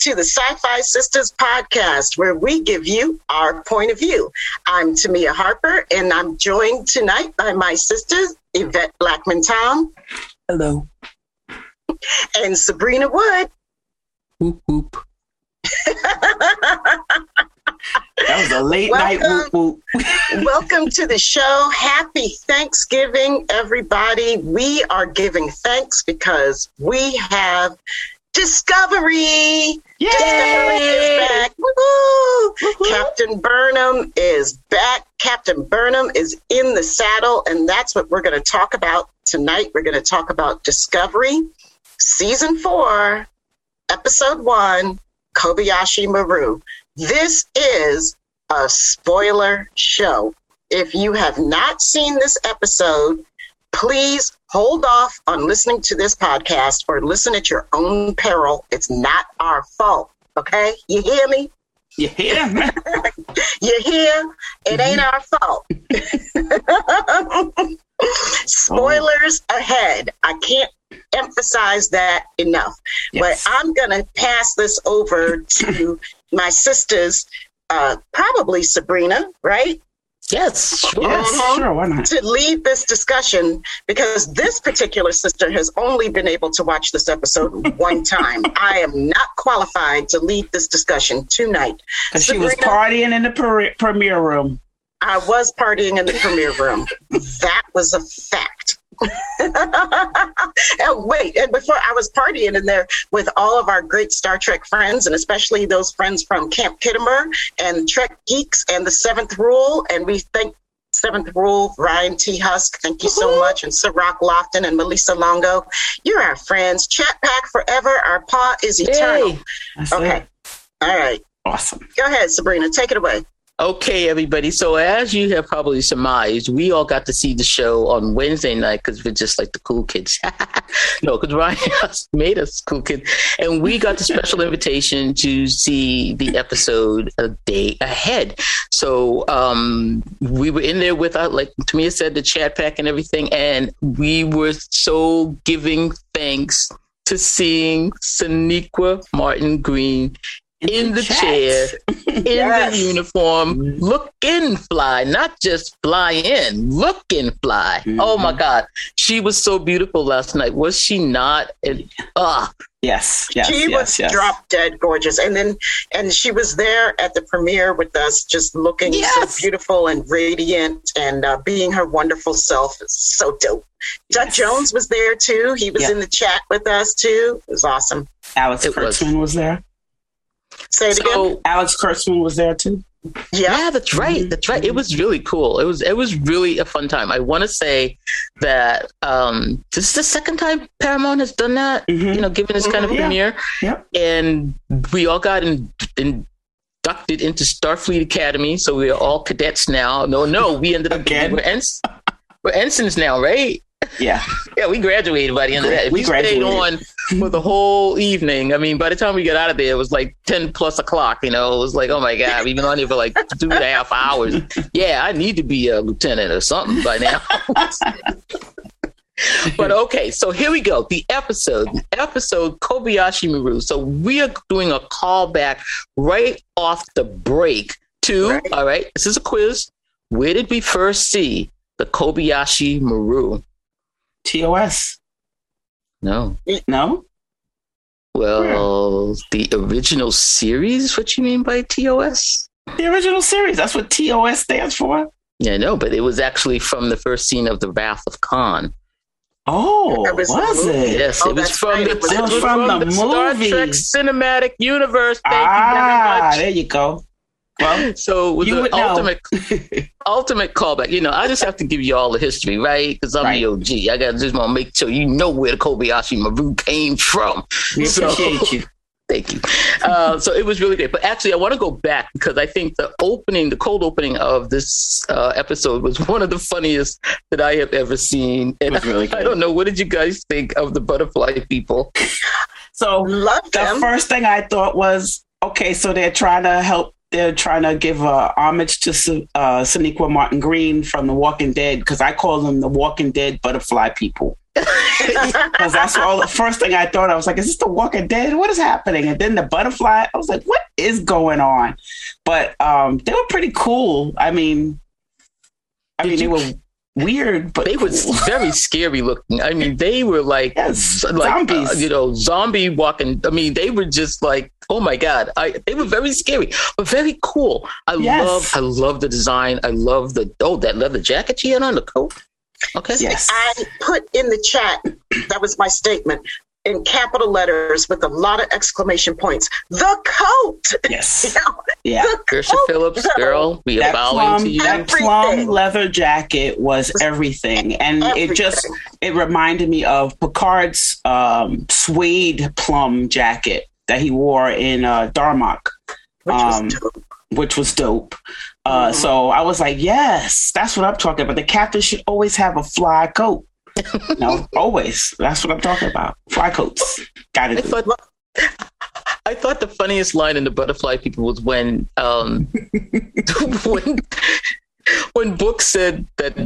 to the Sci Fi Sisters podcast, where we give you our point of view. I'm Tamia Harper, and I'm joined tonight by my sisters, Yvette Blackman Tom. Hello. And Sabrina Wood. Whoop, whoop. That was a late welcome, night whoop whoop. welcome to the show. Happy Thanksgiving, everybody. We are giving thanks because we have Discovery. Yay! Discovery is back. Woo-hoo! Captain Burnham is back. Captain Burnham is in the saddle, and that's what we're going to talk about tonight. We're going to talk about Discovery, Season 4, Episode 1, Kobayashi Maru. This is a spoiler show. If you have not seen this episode, please hold off on listening to this podcast or listen at your own peril. It's not our fault. Okay? You hear me? You hear me? you hear? It ain't our fault. Spoilers oh. ahead. I can't emphasize that enough. Yes. But I'm going to pass this over to my sisters, uh, probably Sabrina, right? Yes, sure. Yes, uh-huh. sure. Why not? To lead this discussion, because this particular sister has only been able to watch this episode one time. I am not qualified to lead this discussion tonight. Because she was partying in the per- premiere room. I was partying in the premiere room. that was a fact. and wait, and before I was partying in there with all of our great Star Trek friends, and especially those friends from Camp Khitomer and Trek Geeks and the Seventh Rule, and we thank Seventh Rule, Ryan T. Husk, thank you so much, and Rock Lofton and Melissa Longo. You're our friends. Chat pack forever. Our paw is eternal. okay. It. All right. Awesome. Go ahead, Sabrina. Take it away. Okay, everybody. So as you have probably surmised, we all got to see the show on Wednesday night because we're just like the cool kids. no, because Ryan made us cool kids, and we got the special invitation to see the episode a day ahead. So um, we were in there with, our, like Tamia said, the chat pack and everything, and we were so giving thanks to seeing Sonequa Martin Green in, in the, the chair, in yes. the uniform, mm-hmm. looking fly, not just fly in, looking fly. Mm-hmm. Oh my God. She was so beautiful last night. Was she not? Ah. Uh, yes, yes. She yes, was yes. drop dead gorgeous. And then, and she was there at the premiere with us, just looking yes. so beautiful and radiant and uh, being her wonderful self. It's so dope. Doug Jones was there too. He was in the chat with us too. It was awesome. Alex Kurtzman was. was there. Say it so, again. Alex Kurtzman was there too. Yeah. yeah, that's right. That's right. It was really cool. It was it was really a fun time. I want to say that um, this is the second time Paramount has done that. Mm-hmm. You know, given this kind of mm-hmm. premiere, yeah. and we all got in, inducted into Starfleet Academy, so we are all cadets now. No, no, we ended up again. We're, ens- we're ensigns now, right? Yeah. yeah, we graduated by the end of that. We, we stayed on for the whole evening. I mean, by the time we got out of there, it was like 10 plus o'clock. You know, it was like, oh my God, we've been on here for like two and a half hours. Yeah, I need to be a lieutenant or something by now. but okay, so here we go. The episode, the episode Kobayashi Maru. So we are doing a callback right off the break to, right. all right, this is a quiz. Where did we first see the Kobayashi Maru? TOS. No. No? Well, the original series? What you mean by TOS? The original series. That's what TOS stands for. Yeah, no, but it was actually from the first scene of The Wrath of Khan. Oh, was, was it? Yes, oh, it was from, the, it was from, from the, the, movie. Star Trek cinematic universe. Thank ah, you very much. There you go. Well, so with the ultimate ultimate callback, you know, I just have to give you all the history, right? Because I'm right. the OG. I got just want to make sure you know where the Kobayashi Maru came from. We so, appreciate you. Thank you. Uh, so it was really great. But actually, I want to go back because I think the opening, the cold opening of this uh, episode was one of the funniest that I have ever seen. And it was really I, I don't know. What did you guys think of the butterfly people? So Love the them. first thing I thought was, okay, so they're trying to help they're trying to give uh, homage to uh, Sonequa Martin Green from The Walking Dead because I call them the Walking Dead butterfly people. because that's all the first thing I thought. I was like, "Is this The Walking Dead? What is happening?" And then the butterfly. I was like, "What is going on?" But um, they were pretty cool. I mean, I Did mean, you- they were weird, but they were cool. very scary looking. I mean, they were like, Yes, like zombies. uh, you know, zombie walking. I mean, they were just like, oh my god, I they were very scary, but very cool. I Yes. love, I love the design. I love the oh that leather jacket she had on the coat. Okay, yes. I put in the chat, that was my statement, in capital letters with a lot of exclamation points. The coat! Yes. You know, Yeah. the Gersha Phillips, though. girl, we are bowing plum, to you. that plum leather jacket was everything, and it just it reminded me of Picard's um, suede plum jacket that he wore in uh, Darmok, Which was um, dope. which was dope. Uh, Mhm. So I was like, yes, that's what I'm talking about. The captain should always have a fly coat. no, always. That's what I'm talking about. Fly coats. Got I it. thought, I thought the funniest line in the Butterfly People was when um, when when Book said that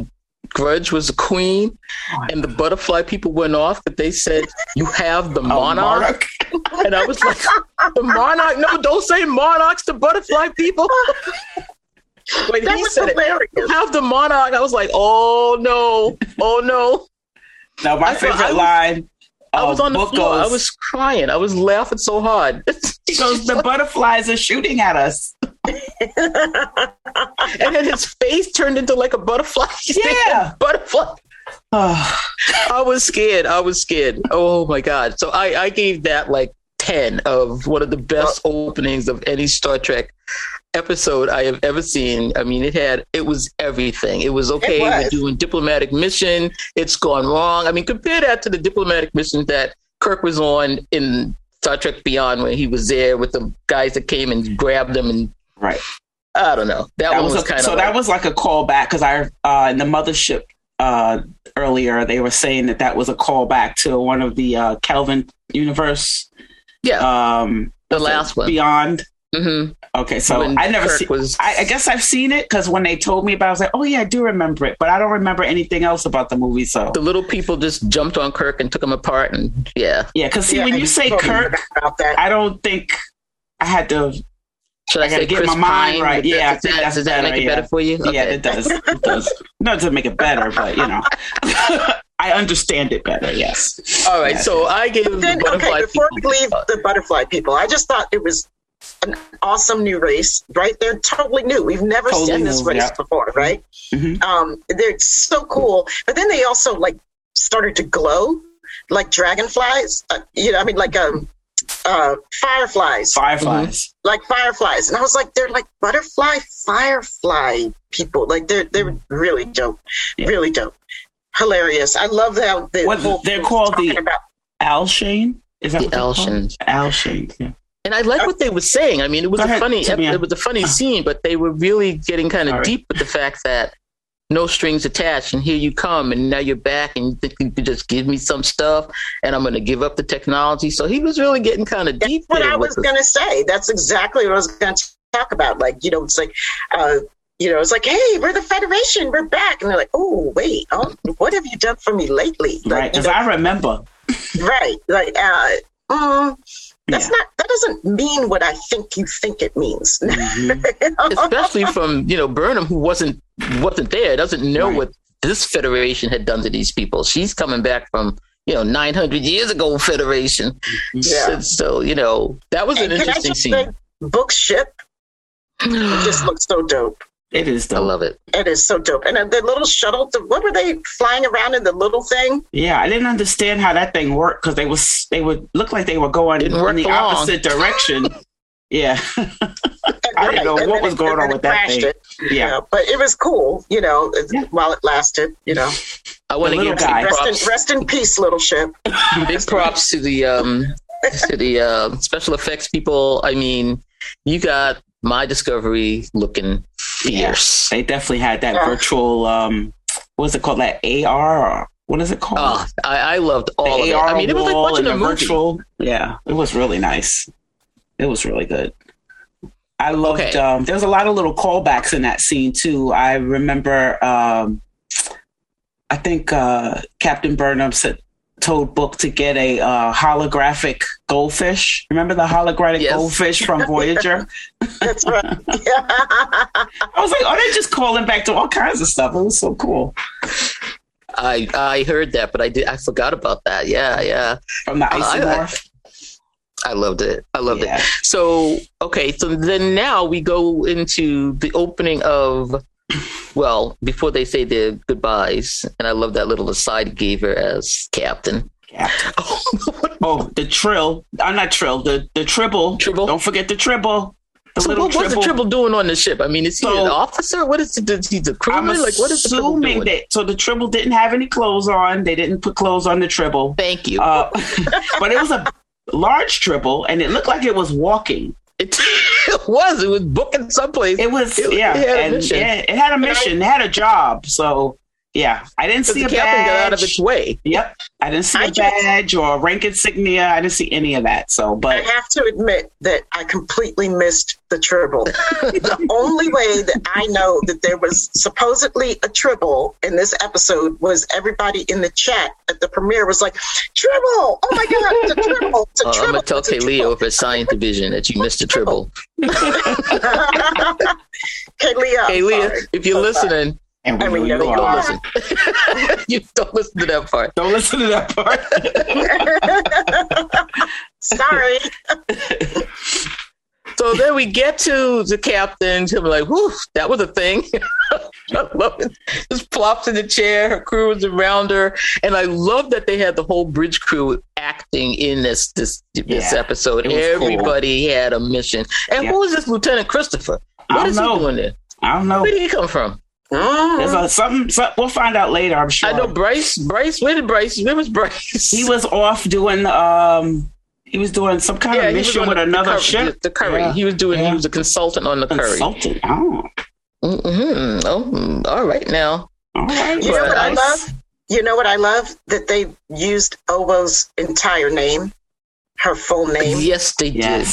Grudge was a queen, and the Butterfly People went off, but they said you have the Oh, monarch, and I was like, the monarch? No, don't say monarchs to Butterfly People. when That he was said it, hilarious. you have the monarch. I was like, oh no, oh no. Now my I favorite I was- line. I was on the floor. I was crying. I was laughing so hard. Because the butterflies are shooting at us. And then his face turned into like a butterfly. Yeah. butterfly. Oh, I was scared. I was scared. Oh my god! So I, I gave that like ten of one of the best openings of any Star Trek episode I have ever seen. I mean, it had it was everything. It was okay. was. We're doing diplomatic mission. It's gone wrong. I mean, compare that to the diplomatic mission that Kirk was on in Star Trek Beyond when he was there with the guys that came and grabbed them and right. I don't know. That, That one was, was, kind of so that was like a callback because I uh, in the mothership uh, earlier they were saying that that was a callback to one of the uh, Kelvin universe. yeah Um, the last one. Beyond. hmm Okay, so When I never Kirk see. was I, I guess I've seen it because when they told me about, it, I was like, "Oh yeah, I do remember it," but I don't remember anything else about the movie. So the little people just jumped on Kirk and took him apart, and yeah. yeah, because see, Yeah, when you say Kirk, about that. I don't think I had to. Should I, I gotta say get Chris my mind Pine? right. Does Yeah, I that- think that's does that better, make it yeah. better for you? Yeah, it does. It does. Not to make it better, but you know, I understand it better. Yes. All right, Yes. so I gave the Then, butterfly okay, before we leave the butterfly people, I just thought it was an awesome new race, right? They're totally new. We've never Totally seen this new, race yeah. before, right? Mhm. Um, they're so cool. But then they also like started to glow like dragonflies. Uh, you know, I mean, like um, uh, fireflies, Fireflies. Mm-hmm. like fireflies. And I was like, they're like butterfly firefly people. Like they're they're mm. really dope, Yeah. really dope, hilarious. I love how the What- whole they're called the- about Alshain. Is that The what they're called? Alshains. Alshain. Yeah. And I like uh, what they were saying. I mean, it was Go a ahead, funny, Tamia. it was a funny uh. scene, but they were really getting kind of All right. deep with the fact that no strings attached, and here you come, and now you're back, and you think you could just give me some stuff, and I'm going to give up the technology. So he was really getting kind of That's deep. what I was going to say. That's exactly what I was going to talk about. Like, you know, it's like, uh, you know, it's like, hey, we're the Federation, we're back, and they're like, oh, wait, oh, what have you done for me lately? Like, Right. you Because know, I remember. right, like, uh, mm, that's Yeah. not. That doesn't mean what I think you think it means. Mhm. especially from you know Burnham, who wasn't wasn't there, doesn't know Right. what this Federation had done to these people. She's coming back from you know 900 years ago Federation. Yeah. So, so, you know that was an And can I interesting scene. book ship it just looks so dope. It is I love it. It is so dope. And uh, the little shuttle, the, what were they flying around in the little thing? Yeah, I didn't understand how that thing worked because they was they would look like they were going Didn't in the long. opposite direction. yeah, I didn't know And what was it- going on with that thing. It, Yeah. you know, but it was cool, you know, Yeah. while it lasted, you know. I want to give guy. Rest in, rest in peace, little ship. big props to the um to the uh, special effects people. I mean, you got my discovery looking fierce. They definitely had that Yeah. virtual. um What's it called? That AR? What is it called? Oh, I, I loved all of the it. AR I mean, it was like watching a movie. virtual. Yeah, it was really nice. It was really good. I loved. Okay. Um, there was a lot of little callbacks in that scene too. I remember. Um, I think uh, Captain Burnham said toad book to get a uh, holographic goldfish. Remember the holographic Yes. goldfish from Voyager? That's right. I was like, oh, they're just calling back to all kinds of stuff. It was so cool I I heard that, but I did I forgot about that. Yeah, yeah. from the I- I- I loved it. I loved Yeah. it. So okay, so then now we go into the opening of well, before they say their goodbyes, and I love that little aside he gave her as captain. Captain. Oh, the trill. I'm not trill. The the tribble. Tribble? Don't forget the tribble. The so little what, what's the Tribble doing on the ship? I mean, is he So- an officer? What is it? Is he the I'm crewman? Like, what is the Tribble assuming doing? that so the tribble didn't have any clothes on. They didn't put clothes on the tribble. Thank you. Uh, but it was a large tribble, and it looked like it was walking. It, it was. It was booking someplace. It was It- yeah, it had and yeah, it had a mission. It had a job. So yeah, I didn't see the a captain badge. got out of its way. Yep, I didn't see I a just- badge or a rank insignia. I didn't see any of that. So, but I have to admit that I completely missed the tribble. the only way that I know that there was supposedly a tribble in this episode was everybody in the chat at the premiere was like, "Tribble! Oh my god, it's a tribble! It's a Uh, I'm gonna tell it's a Kaylee over at Science Division that you missed the Tribble. Kaylee, I'm if you're So sorry. listening, and we I mean, know yeah, you you don't are. listen. you don't listen to that part. Don't listen to that part. Sorry. So then we get to the captain. She'll be like, whew, that was a thing. I love it. Just plops in the chair. Her crew is around her, and I love that they had the whole bridge crew acting in this this this episode. it was cool. Everybody had a mission. And Yeah. who is this Lieutenant Christopher? I What don't is know. he doing there? I don't know. Where did he come from? There's a, something, some, we'll find out later. I'm sure. I know Bryce. Bryce. Where did Bryce? Where was Bryce? he was off doing um he was doing some kind of mission with the- another the, Curry- ship The Curry. Yeah. He was doing. Yeah. He was a consultant on the Curry. consultant oh hmm Oh, mm, all right now. all right You know what I I- love? You know what I love? That they used Owo's entire name, her full name. Yes, they did.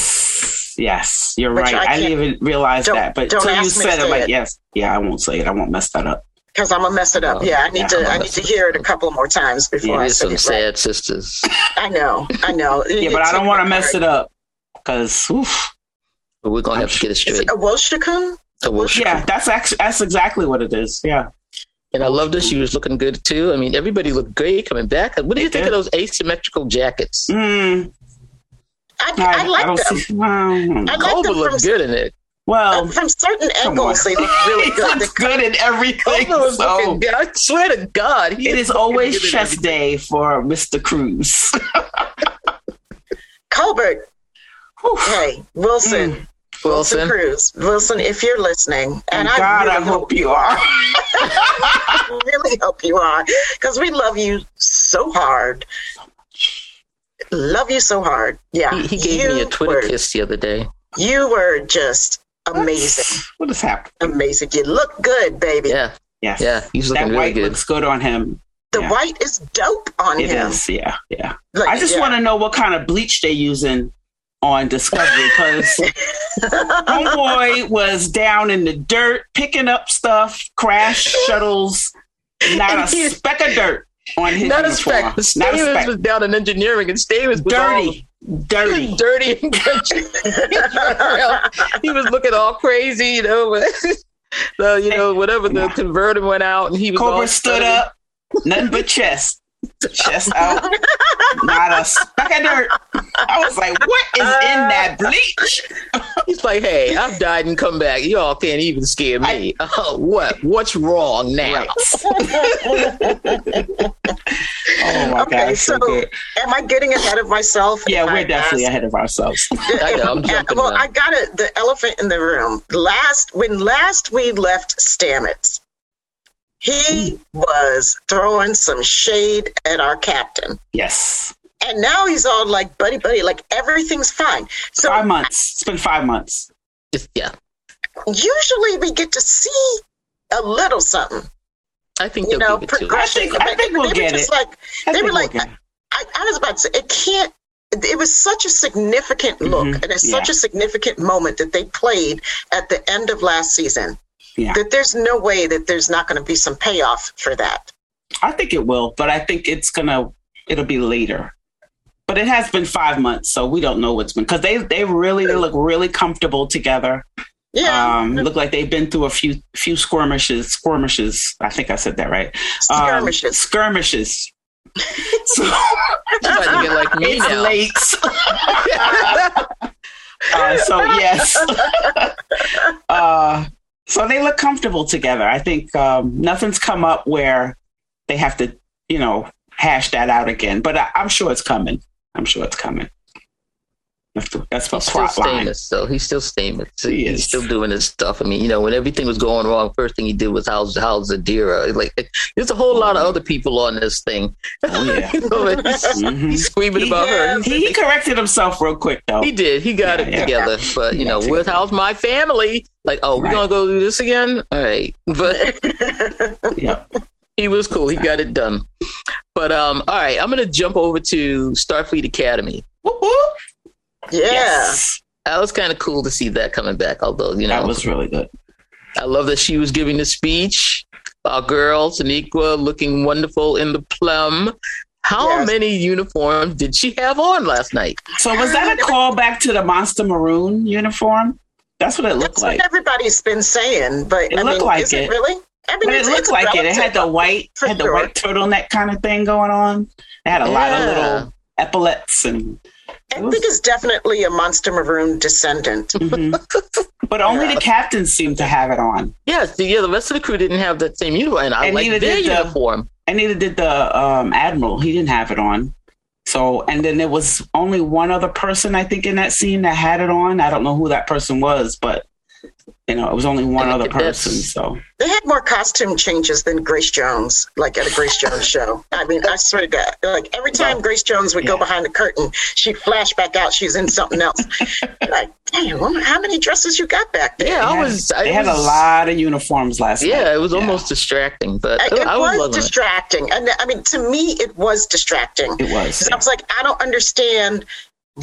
Yes yes you're Which right I i, didn't even realize that but until you ask me to said it say like it. yes yeah i won't say it i won't mess that up Because I'm gonna mess it up. Yeah, I need yeah, to. I'm gonna I need to hear it a couple more times before I There's say some it right. sad sisters. I know. I know. yeah but i don't want to mess it up because But we're gonna have to get it Is straight. it a Owosekun? So we'll yeah that's actually that's exactly what it is yeah And I loved that she was looking good too. I mean, everybody looked great coming back. What do you think did. of those asymmetrical jackets? mm, I, I, I, I like don't them. see well, I know. I like them from, looked good in it. well uh, from certain angles. on. They look really good. looks good in everything Culber so. looking good. I swear to God, he It was is looking always good in chest everything. day for Mr. Cruz. Culber. Whew. Hey, Wilson. Mm. Wilson Wilson. Cruz. Wilson, if you're listening, and And I God, really I hope you are. I really hope you are, because we love you so hard. Love you so hard. Yeah, He, he gave me a Twitter were, kiss the other day. You were just amazing, What has happened? amazing. You look good, baby. Yeah, Yes. yeah, he's looking That really white good. looks good on him. The Yeah. white is dope on It him. is, yeah, yeah. Like, I just yeah. want to know what kind of bleach they're using on Discovery because Homeboy was down in the dirt picking up stuff, crash shuttles, not And a speck of dirt on his Not a uniform. speck. A Stamets speck. was down in engineering, and Stamets was all Dirty, dirty. dirty and he was looking all crazy, you know. so you know, whatever the converter went out, and he was all Culber stood up, nothing but chest. Chest out, not a speck of dirt. I was like, what is in that bleach? He's like, "Hey, I've died and come back. Y'all can't even scare me. Oh, what? What's wrong now?" Oh my Okay, gosh, so so- Am I getting ahead of myself? Yeah, we're definitely ask- ahead of ourselves. I know, I'm jumping well, now. I got it. The elephant in the room. Last when last we left Stamets, he was throwing some shade at our captain, Yes, and now he's all like, "Buddy, buddy, like everything's fine." So five months. It's been five months. Yeah, usually we get to see a little something, I think you know, give it to. progression. I think- I think we'll they were just it. Like I They think were we'll like- I, I was about to say, it can't. It was such a significant look, Mhm, and it's yeah. such a significant moment that they played at the end of last season. Yeah. That there's no way that there's not going to be some payoff for that. I think it will, but I think it's gonna it'll be later. But it has been five months, so we don't know what's been because they they really they look really comfortable together. Yeah. Um, look like they've been through a few few skirmishes. Skirmishes. I think I said that right. Um, Skirmishes. skirmishes. so about to get like me it's now. late. uh, so yes. uh, so they look comfortable together. I think um, nothing's come up where they have to, you know, hash that out again. But I, I'm sure it's coming. I'm sure it's coming. That's the, that's the He's still plot line. famous, so he's still famous. He he's is. still doing his stuff. I mean, you know, when everything was going wrong, first thing he did was house house Zadira. Like, there's a whole lot of other people on this thing. Oh, yeah. You know, he's, Mhm. he's screaming He- about her. He, he corrected himself real quick though. He did. He got Yeah, it yeah. together. But you know, with how's my family? Like, oh, we're Right. gonna go do this again. All right. But Yeah. he was cool. He got it done. But um, all right, I'm gonna jump over to Starfleet Academy. Whoop, whoop. Yeah. Yes. That was kind of cool to see that coming back. Although you know, That was really good. I love that she was giving the speech. Our girl, Sonequa, looking wonderful in the plum. How Yes. many uniforms did she have on last night? So was that a callback to the Monster Maroon uniform? That's what it looked That's like. what everybody's been saying, but It I looked mean, like it, it. really? I mean, it looked like it. It had the white, had the sure. white turtleneck kind of thing going on. It had a lot of little epaulets and, I think it's definitely a Monster Maroon descendant. Mhm. but only the captains seemed to have it on. Yes, the, yeah, the rest of the crew didn't have that same uniform, and I And like neither their did the- uniform. And neither did the um, admiral. He didn't have it on. So, and then there was only one other person I think in that scene that had it on. I don't know who that person was, but you know, it was only one other that's- person. So, They had more costume changes than Grace Jones, like at a Grace Jones show. I mean, I swear to God, like every time Grace Jones would go behind the curtain, she'd flash back out. She's in something else. like, damn, how many dresses you got back there? Yeah, they I had, was. I they had a lot of uniforms last night. Yeah, it was almost distracting, but I- I, It I was, was loving it. distracting, and I mean, to me, it was distracting. It was. 'Cause I was like, I don't understand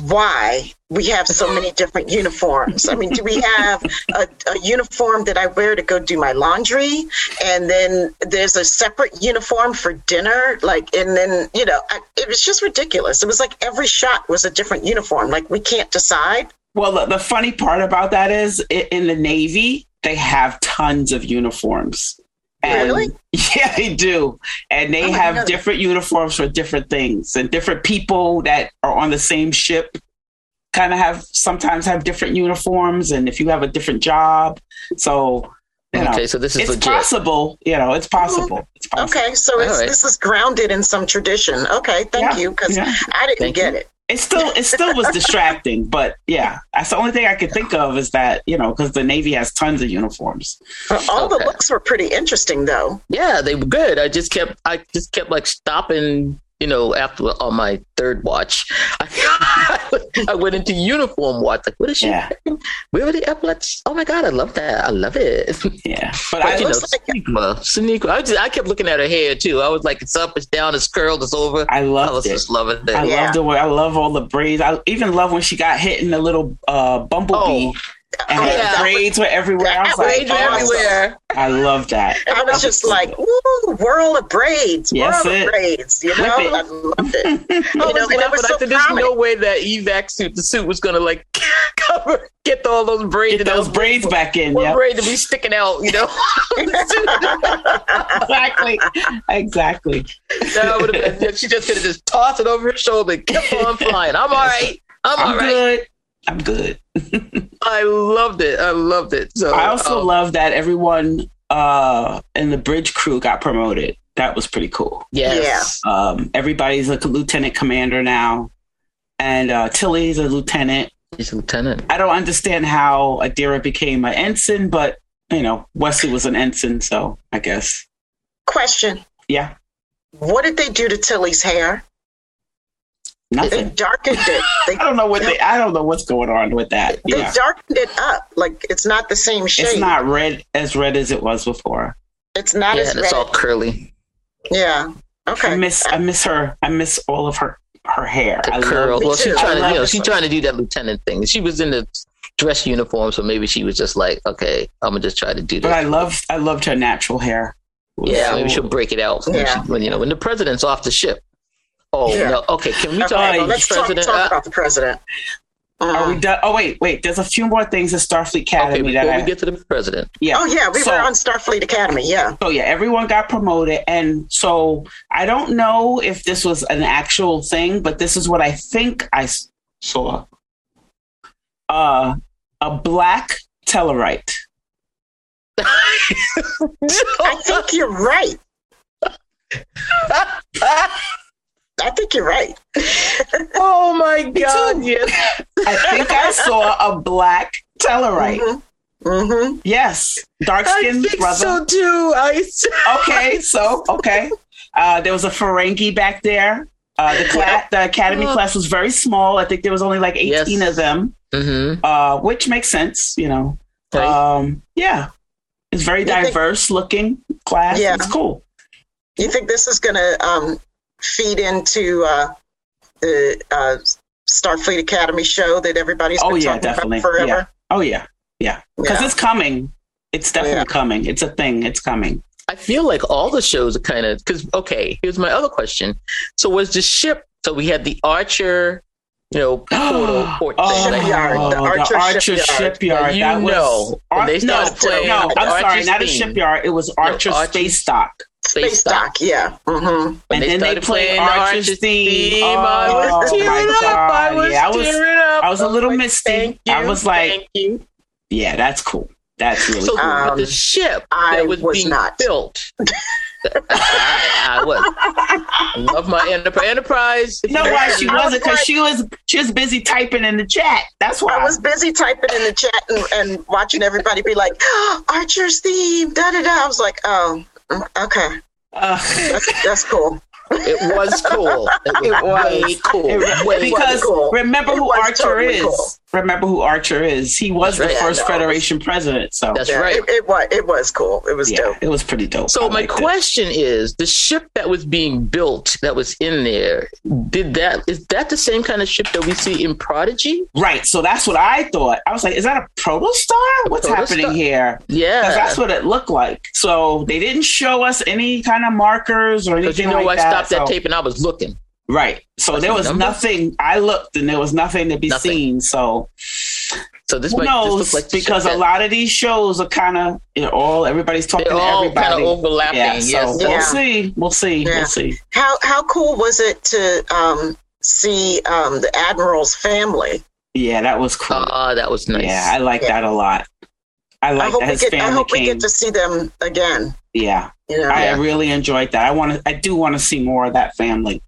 why we have so many different uniforms. I mean, do we have a, a uniform that I wear to go do my laundry, and then there's a separate uniform for dinner? Like, and then you know, I, it was just ridiculous. It was like every shot was a different uniform. Like, we can't decide. Well, the, the funny part about that is in the Navy, they have tons of uniforms. And- Really? Yeah, they do. And they Oh have God. different uniforms for different things. And different people that are on the same ship kind of have sometimes have different uniforms. And if you have a different job, so, you know, Okay, so this is it's legit. possible. You know, it's mm-hmm. possible. It's possible. Okay, so it's, All right. this is grounded in some tradition. Okay, thank Yeah, you, because yeah. I didn't Thank get you. it. It still it still was distracting, but yeah, that's the only thing I could think of is that you know because the Navy has tons of uniforms. All Okay. the looks were pretty interesting, though. Yeah, they were good. I just kept, I just kept like stopping. You know, after on my third watch, I, I went into uniform watch. Like, what is she? Yeah. Where are the epaulets? Oh my god, I love that. I love it. Yeah, but But I you know, like- Sonequa, Sonequa. I just, I kept looking at her hair too. I was like, it's up, it's down, it's curled, it's over. I I was it. just loving it. I Yeah. love the way I love all the braids. I even love when she got hit in the little uh, bumblebee Oh, and Oh, yeah. braids were everywhere. I was like, braids awesome. Oh, everywhere. I love that. I was just like, ooh, whirl of braids, Yes, whirl it. of braids. You know, it. I loved it. I You was know, and it was so there's prominent. no way that evac suit, the suit was gonna like cover, get all those braids, Get those braids back in. One Yeah, braid to be sticking out, you know. exactly, exactly. that been. She just could have just tossed it over her shoulder, and kept on flying. I'm all right. I'm, I'm all right. good. I'm good. I loved it. I loved it. So I also um, love that everyone uh, in the bridge crew got promoted. That was pretty cool. yes. Um, everybody's a lieutenant commander now, and uh, Tilly's a lieutenant. He's a lieutenant. I don't understand how Adira became an ensign, but you know, Wesley was an ensign, so I guess Question: yeah, What did they do to Tilly's hair? They nothing. darkened it. They, I don't know what they. I don't know what's going on with that. they Yeah, darkened it up. Like it's not the same shade. it's not red as red as it was before. It's not Yeah, as red. it's all curly. Yeah. Okay. I miss. I miss her. I miss all of her her hair. The I curl. Well, she's trying I to, you know, she's trying to do that lieutenant thing. She was in the dress uniform, so maybe she was just like, okay, I'm gonna just try to do that. But I love. I loved her natural hair. Yeah, so- maybe she'll break it out when, Yeah. she, when you know when the president's off the ship. Oh Yeah. no. Okay, can we talk Okay, about let's the talk, president? talk Uh, about the president. Are we Um, done? Oh wait, wait. There's a few more things in Starfleet Academy okay, that before I, we get to the president. yeah. oh yeah, we So- were on Starfleet Academy. Yeah. So yeah, everyone got promoted, and so I don't know if this was an actual thing, but this is what I think I saw. Uh, a black Tellarite. I think you're right. I think you're right. oh my god! Yes. I think I saw a black Tellarite. Mm-hmm. Mm-hmm. Yes, dark I skinned think brother. so too. I okay, so okay. Uh, there was a Ferengi back there. Uh, the class, the academy Oh. class was very small. I think there was only like eighteen Yes. of them, mm-hmm. uh, which makes sense, you know. Right. Um, yeah, it's very You think- diverse looking class. Yeah. It's cool. You think this is going to um, feed into uh, the uh, Starfleet Academy show that everybody's been Oh yeah, talking definitely. about forever? Yeah. Oh yeah, yeah. Because Yeah. it's coming. It's definitely Yeah. coming. It's a thing. It's coming. I feel like all the shows are kind of because okay. Here's my other question. So was the ship? So we had the Archer, you know, portal port oh, thing. right? Shipyard, the Archer Shipyard. Shipyard. You That was know, when Ar- they started no, playing no, I'm sorry, Archer's not a shipyard. It was Archer Archer's- Space Dock. Space Dock, yeah. Mm-hmm. When And they then they started played playing Archer's Archer's theme. theme, I Oh, was tearing up. I was Yeah, I was- tearing up. I was a little like, misty. Thank you, I was like- thank you. Yeah, that's cool. That's really So cool. Um, but the ship I that was, was being not. built. I, I was. I love my enterprise. Enterprise. you know why she was wasn't? Because she was she was busy typing in the chat. That's why. I was busy typing in the chat and, and watching everybody be like, oh, Archer's theme, da da da. I was like, oh, okay, Uh, that's, that's cool. It was cool. It was, It was. way cool. it- way because cool. remember It who Archer totally is. cool. Remember who Archer is. He was That's the first Yeah, I know. Federation president. So That's Yeah, right. It, it was it was cool. It was yeah, dope. it was pretty dope. So I my question is, the ship that was being built, that was in there, did that is that the same kind of ship that we see in Prodigy? Right. So that's what I thought. I was like, is that a protostar? What's Protostar. happening here? Yeah, that's what it looked like. So they didn't show us any kind of markers or anything. Because anything you know, like I that. stopped that So- tape and I was looking. Right. So What's there was number? nothing. I looked and there was nothing to be Nothing. seen. So So this who might knows? looks like because a lot of these shows are kind of you know, all everybody's talking they're to all kind of overlapping. yeah. So yes. we'll Yeah. see. We'll see. Yeah. We'll see. How how cool was it to um, see um, the admiral's family? Yeah, that was cool. Ah, that was nice. Yeah, I like Yeah. that a lot. I I like hope that we his get I family hope we get to see them again. yeah, You know, I really enjoyed that. I want to. I do want to see more of that family.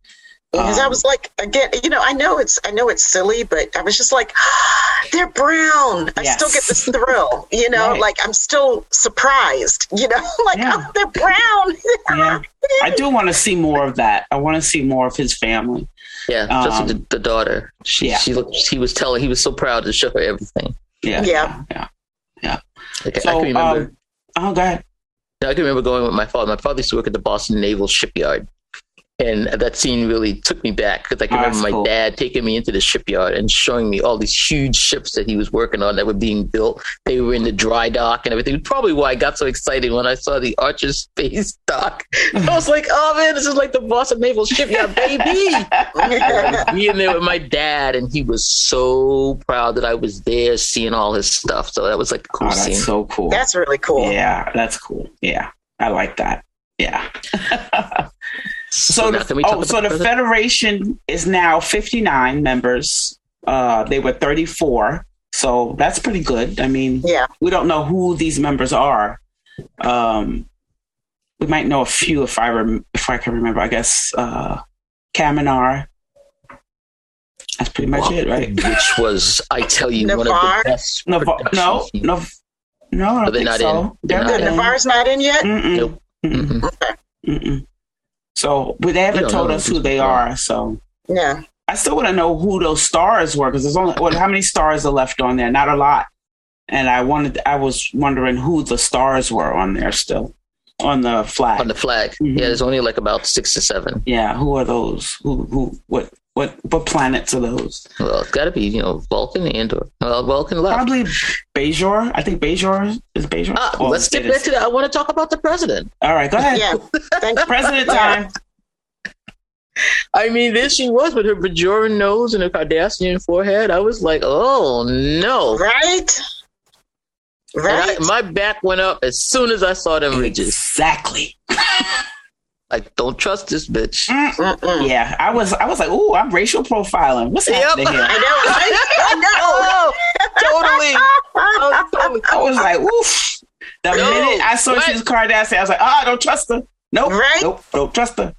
Because I um, was like, again, you know, I know it's I know it's silly, but I was just like, they're brown. I still get this thrill. You know, Right. like I'm still surprised. You know, like Yeah. oh, they're brown. Yeah, I do want to see more of that. I want to see more of his family. yeah. Especially Um, the, the daughter. She, yeah. she looked. He was telling. He was so proud to show her everything. Yeah, Yeah. yeah. Like, I So, can remember. um, oh, go ahead. I can remember going with my father. My father used to work at the Boston Naval Shipyard. And that scene really took me back because I can Oh, remember my cool. dad taking me into the shipyard and showing me all these huge ships that he was working on that were being built. They were in the dry dock and everything. Probably why I got so excited when I saw the Archer Space Dock. I was like, "Oh man, this is like the Boston Naval Shipyard, baby!" Being there with my dad, and he was so proud that I was there, seeing all his stuff. So that was like a cool Oh, scene. that's so cool. That's really cool. Yeah, that's cool. Yeah, I like that. Yeah. so, now the, we talk oh, about so the president? federation is now 59 members. Uh, they were 34, so that's pretty good. I mean, Yeah. we don't know who these members are. Um, we might know a few if I rem- if I can remember. I guess uh, Kaminar. That's pretty much it, right? Which was, I tell you, one of the best. No, no, no, no. They're not so. in. They're They're The not in. Ni'Var's not in yet. Mm-mm. Nope. Mm-mm. Mhm. Mm-mm. So, but they haven't told us who they before. are. So, Yeah. I still want to know who those stars were because there's only what? How many stars are left on there? Not a lot. And I wanted, I was wondering who the stars were on there still on the flag. On the flag. Mhm. Yeah, there's only like about six or seven. yeah, who are those? Who, who, what, what, what planets are those? Well, it's got to be, you know, Vulcan and or well, Vulcan left. Probably Bajor. I think Bajor is Bajor. Ah, Oh, let's get it back to that. I want to talk about the president. All right, go ahead. Yeah. Thank. President time. I mean, there she was with her Bajoran nose and her Cardassian forehead. I was like, oh no. Right? Right? I, my back went up as soon as I saw them ridges. Exactly. Like, don't trust this bitch. Mm-mm. Yeah, I was. I was like, "Ooh, I'm racial profiling. What's Yep. happening here?" I know. I Oh, totally. Oh, totally. I was like, "Oof." The No, minute I saw what? she was Cardassian, I was like, "Ah, don't trust her. Nope, Right? nope, don't trust her."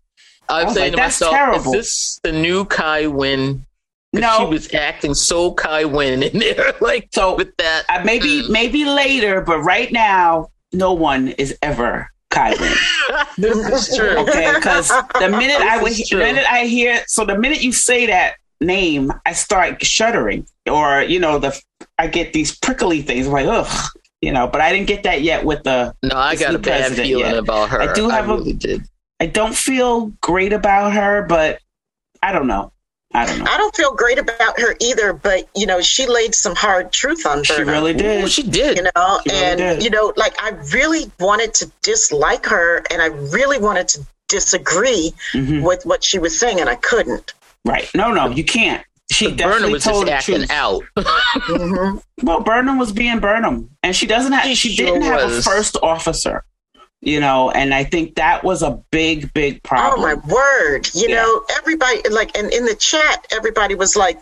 I I'm was saying like, to that's myself, terrible. is this the new Kai Wynn? No. She was acting so Kai Wynn in there. Like, So with that. uh, maybe, Mm. maybe later, but right now, no one is ever Kylie. this is true. Okay, because the minute I would, the minute I hear, so the minute you say that name, I start shuddering, or you know, the I get these prickly things. I'm like, ugh, you know. But I didn't get that yet with the. No, I got a bad feeling yeah. about her. I do have a- really did. I don't feel great about her, but I don't know. I don't know. I don't feel great about her either, but you know, she laid some hard truth on her. She Burnham. really Ooh, did. she did. you know She really and did. you know like i really wanted to dislike her and i really wanted to disagree Mhm. with what she was saying and i couldn't Right? No, no, you can't. She But definitely Burnham was told just the acting truth. out. hmm Well, Burnham was being Burnham, and she doesn't have. She She, sure didn't have a first officer, you know, and I think that was a big, big problem. oh my word you Yeah. know everybody like and in the chat everybody was like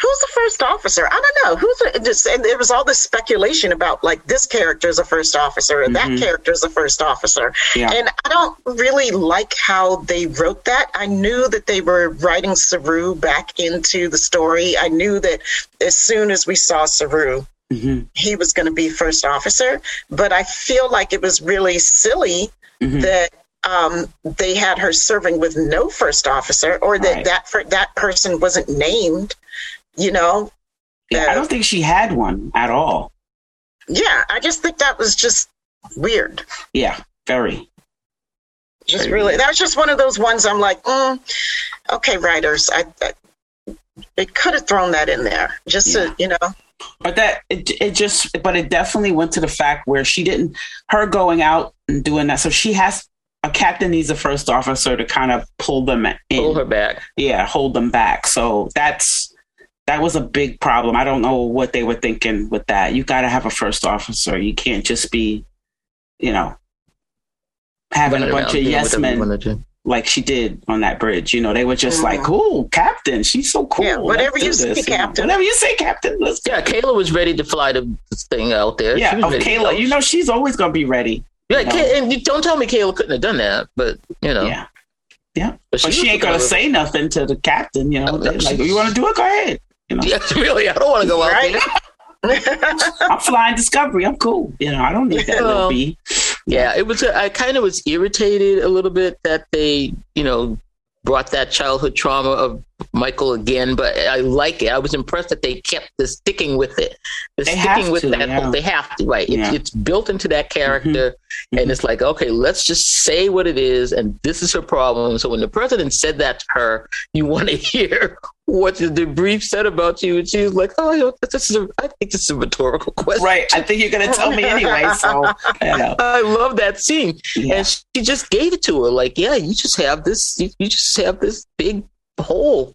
who's the first officer i don't know who's the, just and there was all this speculation about like this character is a first officer and Mhm. that character is a first officer Yeah. and i don't really like how they wrote that i knew that they were writing saru back into the story i knew that as soon as we saw saru Mhm, he was going to be first officer but i feel like it was really silly mhm. that um, they had her serving with no first officer or that Right. that for, that person wasn't named you know Yeah, I don't think she had one at all. yeah i just think that was just weird Yeah, very. just Very really weird. that was just one of those ones i'm like mm, okay writers i, I it could have thrown that in there just Yeah. to you know But that it, it just, but it definitely went to the fact where she didn't, her going out and doing that. So she has a captain needs a first officer to kind of pull them in. Pull her back. yeah, hold them back. So that's that was a big problem. I don't know what they were thinking with that. You got to have a first officer. You can't just be, you know, having Running a bunch of yes men. Like she did on that bridge. You know, they were just Mhm. like, "Cool, Captain. She's so cool. Yeah, whatever you say, this," Captain. Whatever you say, Captain. Let's go. Yeah, Keyla was ready to fly the thing out there. She Yeah, was of ready Keyla. You know, she's always gonna be ready. Yeah, you know. Kay- and don't tell me Keyla couldn't have done that, but you know, Yeah, yeah. But But she ain't gonna gonna- say nothing to the captain. You know, No, no, like, she- you want to do it? Go ahead. You know, Yeah, really, I don't want to go out Right. there. I'm flying Discovery. I'm cool. You know, I don't need that Well, little bee. Yeah, it was. Uh, I kind of was irritated a little bit that they, you know, brought that childhood trauma of Michael again. But I like it. I was impressed that they kept the sticking with it. The They sticking have with to, that. yeah. They have to, right? It's, Yeah. it's built into that character, Mhm. and it's like, okay, let's just say what it is, and this is her problem. So when the president said that to her, you want to hear what the debrief said about you, and she's like, oh, this is. A, I think this is a rhetorical question. Right. I think you're gonna tell me anyway. So you know. I love that scene. Yeah. And she just gave it to her, like, yeah, you just have this, you, you just have this big hole.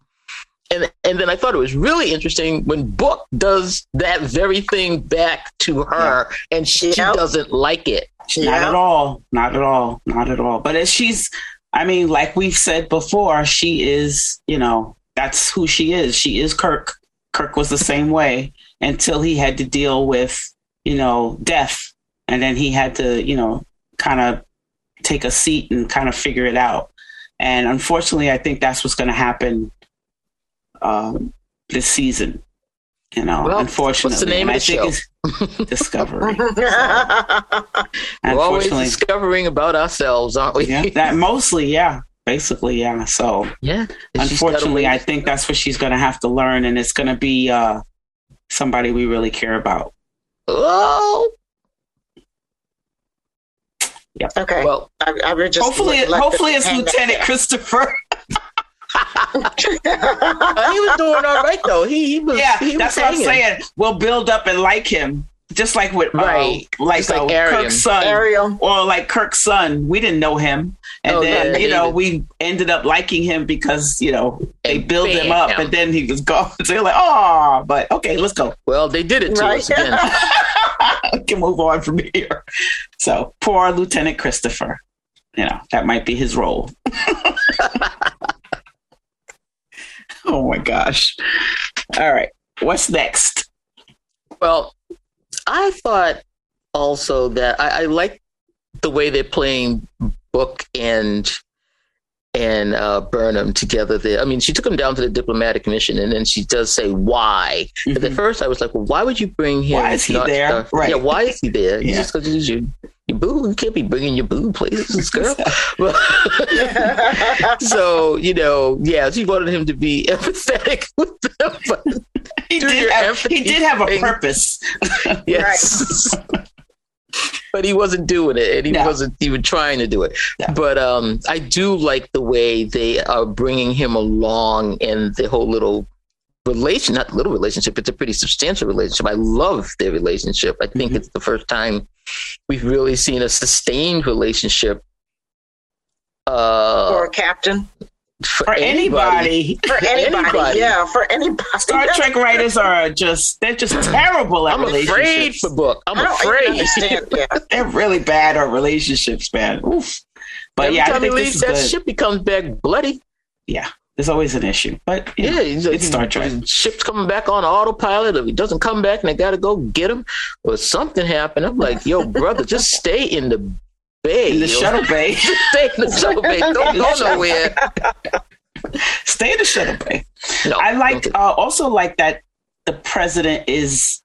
And and then I thought it was really interesting when Book does that very thing back to her, and she Yep. doesn't like it. Not Yeah. at all. Not at all. Not at all. But as she's, I mean, like we've said before, she is, you know, that's who she is. She is Kirk. Kirk was the same way until he had to deal with, you know, death. And then he had to, you know, kind of take a seat and kind of figure it out. And unfortunately, I think that's what's going to happen um, this season. You know, Well, unfortunately. what's the name And of I the think it's Discovery. We're always discovering about ourselves, aren't we? yeah, that mostly, yeah, basically, yeah. So yeah. And she's gotta unfortunately, I think that's what she's going to have to learn, and it's going to be uh, somebody we really care about. Oh, okay well, I, I would just hopefully, let- let hopefully, it's Lieutenant there. Christopher. he was doing all right though. He, he was. yeah, he was that's what I'm saying. We'll build up and like him, just like with Right. uh, like, Just like uh, Kirk's son, Airiam. or like Kirk's son. We didn't know him, and Oh, then yeah, you know David. we ended up liking him because you know they And built him bam. up, and then he was gone. So you're like, oh, but okay, let's go. Well, they did it to Right. us again. we can move on from here. So poor Lieutenant Christopher. You know that might be his role. oh my gosh! All right, what's next? Well, I thought also that I, I like the way they're playing Book and and uh, Burnham together. There, I mean, she took him down to the diplomatic mission, and then she does say why. But at first, I was like, well, why would you bring him? Why is he there? Right. Yeah, why is he there? Yeah. Just because he's your, your boo. You can't be bringing your boo places, girl. so you know, yeah, she wanted him to be empathetic with them. But he did your have, he did have a thing. purpose. Yes. but he wasn't doing it and he No. wasn't even trying to do it. No. But um I do like the way they are bringing him along in the whole little relation, not little relationship, it's a pretty substantial relationship. I love their relationship. I think Mhm. it's the first time we've really seen a sustained relationship uh or a captain. for, For anybody, For anybody. Anybody. Yeah, for anybody. Star Trek writers are just they're just terrible at I'm afraid for book. I'm I don't even afraid. Yeah. They're really bad at relationships, man. Oof. But Every yeah, I time he think this leaves is that good. ship, becomes back bloody. There's always an issue, but know, Yeah, he's like, it's Star Trek. Ship's coming back on autopilot. If he doesn't come back, and they got to go get him, or something happened. I'm like, yo, brother, just stay in the bay. in the yo. shuttle bay. stay in the shuttle bay. Don't go nowhere. Stay in the shuttle bay. No, I like don't- uh, also like that the president is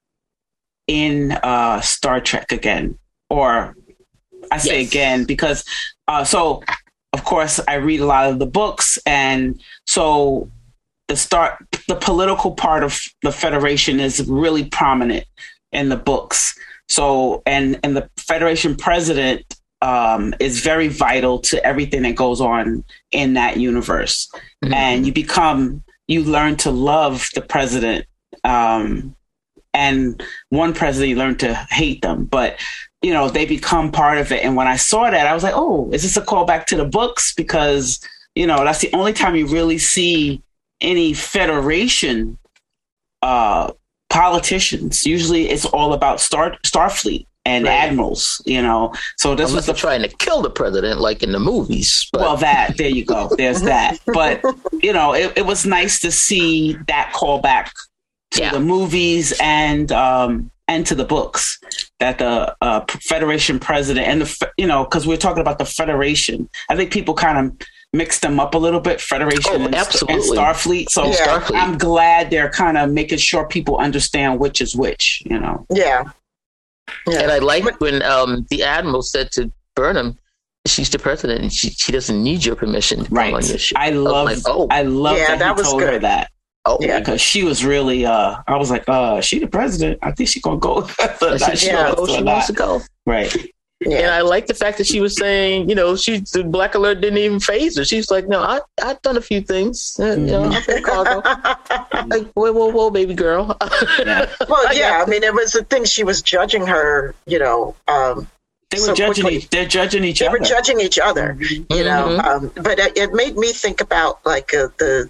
in uh, Star Trek again, or I say Yes. again because uh, so of course I read a lot of the books, and so the start the political part of the Federation is really prominent in the books. So and and the Federation president um, is very vital to everything that goes on in that universe Mhm. and you become you learn to love the president um and one president you learn to hate them but you know they become part of it and when i saw that i was like oh is this a callback to the books because you know that's the only time you really see any federation uh politicians usually it's all about star starfleet and Right. admirals you know so this Unless was the trying to kill the president, like in the movies. But well, that there you go. There's that. But you know, it, it was nice to see that callback to Yeah. the movies and um and to the books that the uh, Federation president and the you know because we're talking about the Federation. I think people kind of mixed them up a little bit, Federation Oh, and, and. Starfleet. So Yeah. Starfleet. I'm glad they're kind of making sure people understand which is which. You know, Yeah. Yeah. And I like when um, the admiral said to Burnham, "She's the president, and she, she doesn't need your permission to right? on your ship." I love, like, oh. I love Yeah, that, that he was told her good. that. Oh, Yeah. because she was really uh I was like, uh, she the president. I think she gonna go. I said, she, Yeah. oh, she wants to go. Right. And yeah. I like the fact that she was saying, you know, she the black alert didn't even phase her. She's like, no, I I've done a few things. Uh, You know, I've been cargo. Like, whoa, whoa, whoa, baby girl. Yeah. well, yeah. got I mean, it was the thing she was judging her. You know, um, They were So judging quickly. each they're judging each they other. were judging each other. You know, Mhm. um, but it, it made me think about like uh, the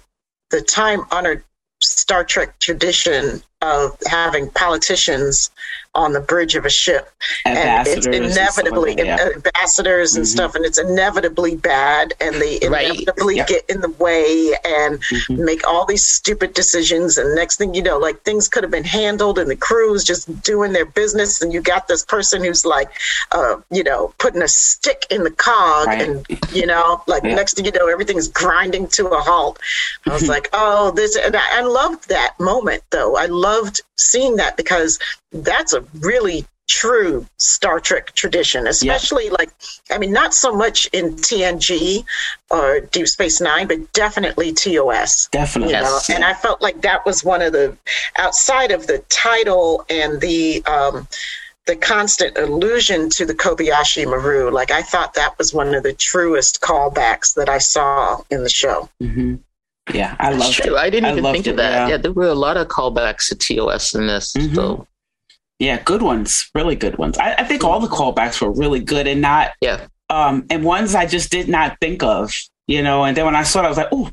the time honored Star Trek tradition of having politicians on the bridge of a ship. Ambassadors and and it's inevitably yeah. ambassadors and Mhm. stuff, and it's inevitably bad, and they Right. inevitably Yep. get in the way and Mhm. make all these stupid decisions. And next thing you know, like things could have been handled, and the crew's just doing their business, and you got this person who's like, uh, you know, putting a stick in the cog, Right. and you know, like Yeah. next thing you know, everything's grinding to a halt. I was like, oh, this, and I, I loved that moment though. I loved seeing that because that's a really true Star Trek tradition, especially like, I mean, not so much in TNG or Deep Space Nine, but definitely TOS. Definitely. You know, Yes. and I felt like that was one of the outside of the title and the um, the constant allusion to the Kobayashi Maru. Like I thought that was one of the truest callbacks that I saw in the show. hmm Yeah, I That's love true. it. I didn't I even think it, of that. yeah. Yeah. there were a lot of callbacks to TOS in this. Mhm. So Yeah, good ones, really good ones. I, I think all the callbacks were really good and not Yeah. um and ones I just did not think of, you know, and then when I saw it I was like, oh,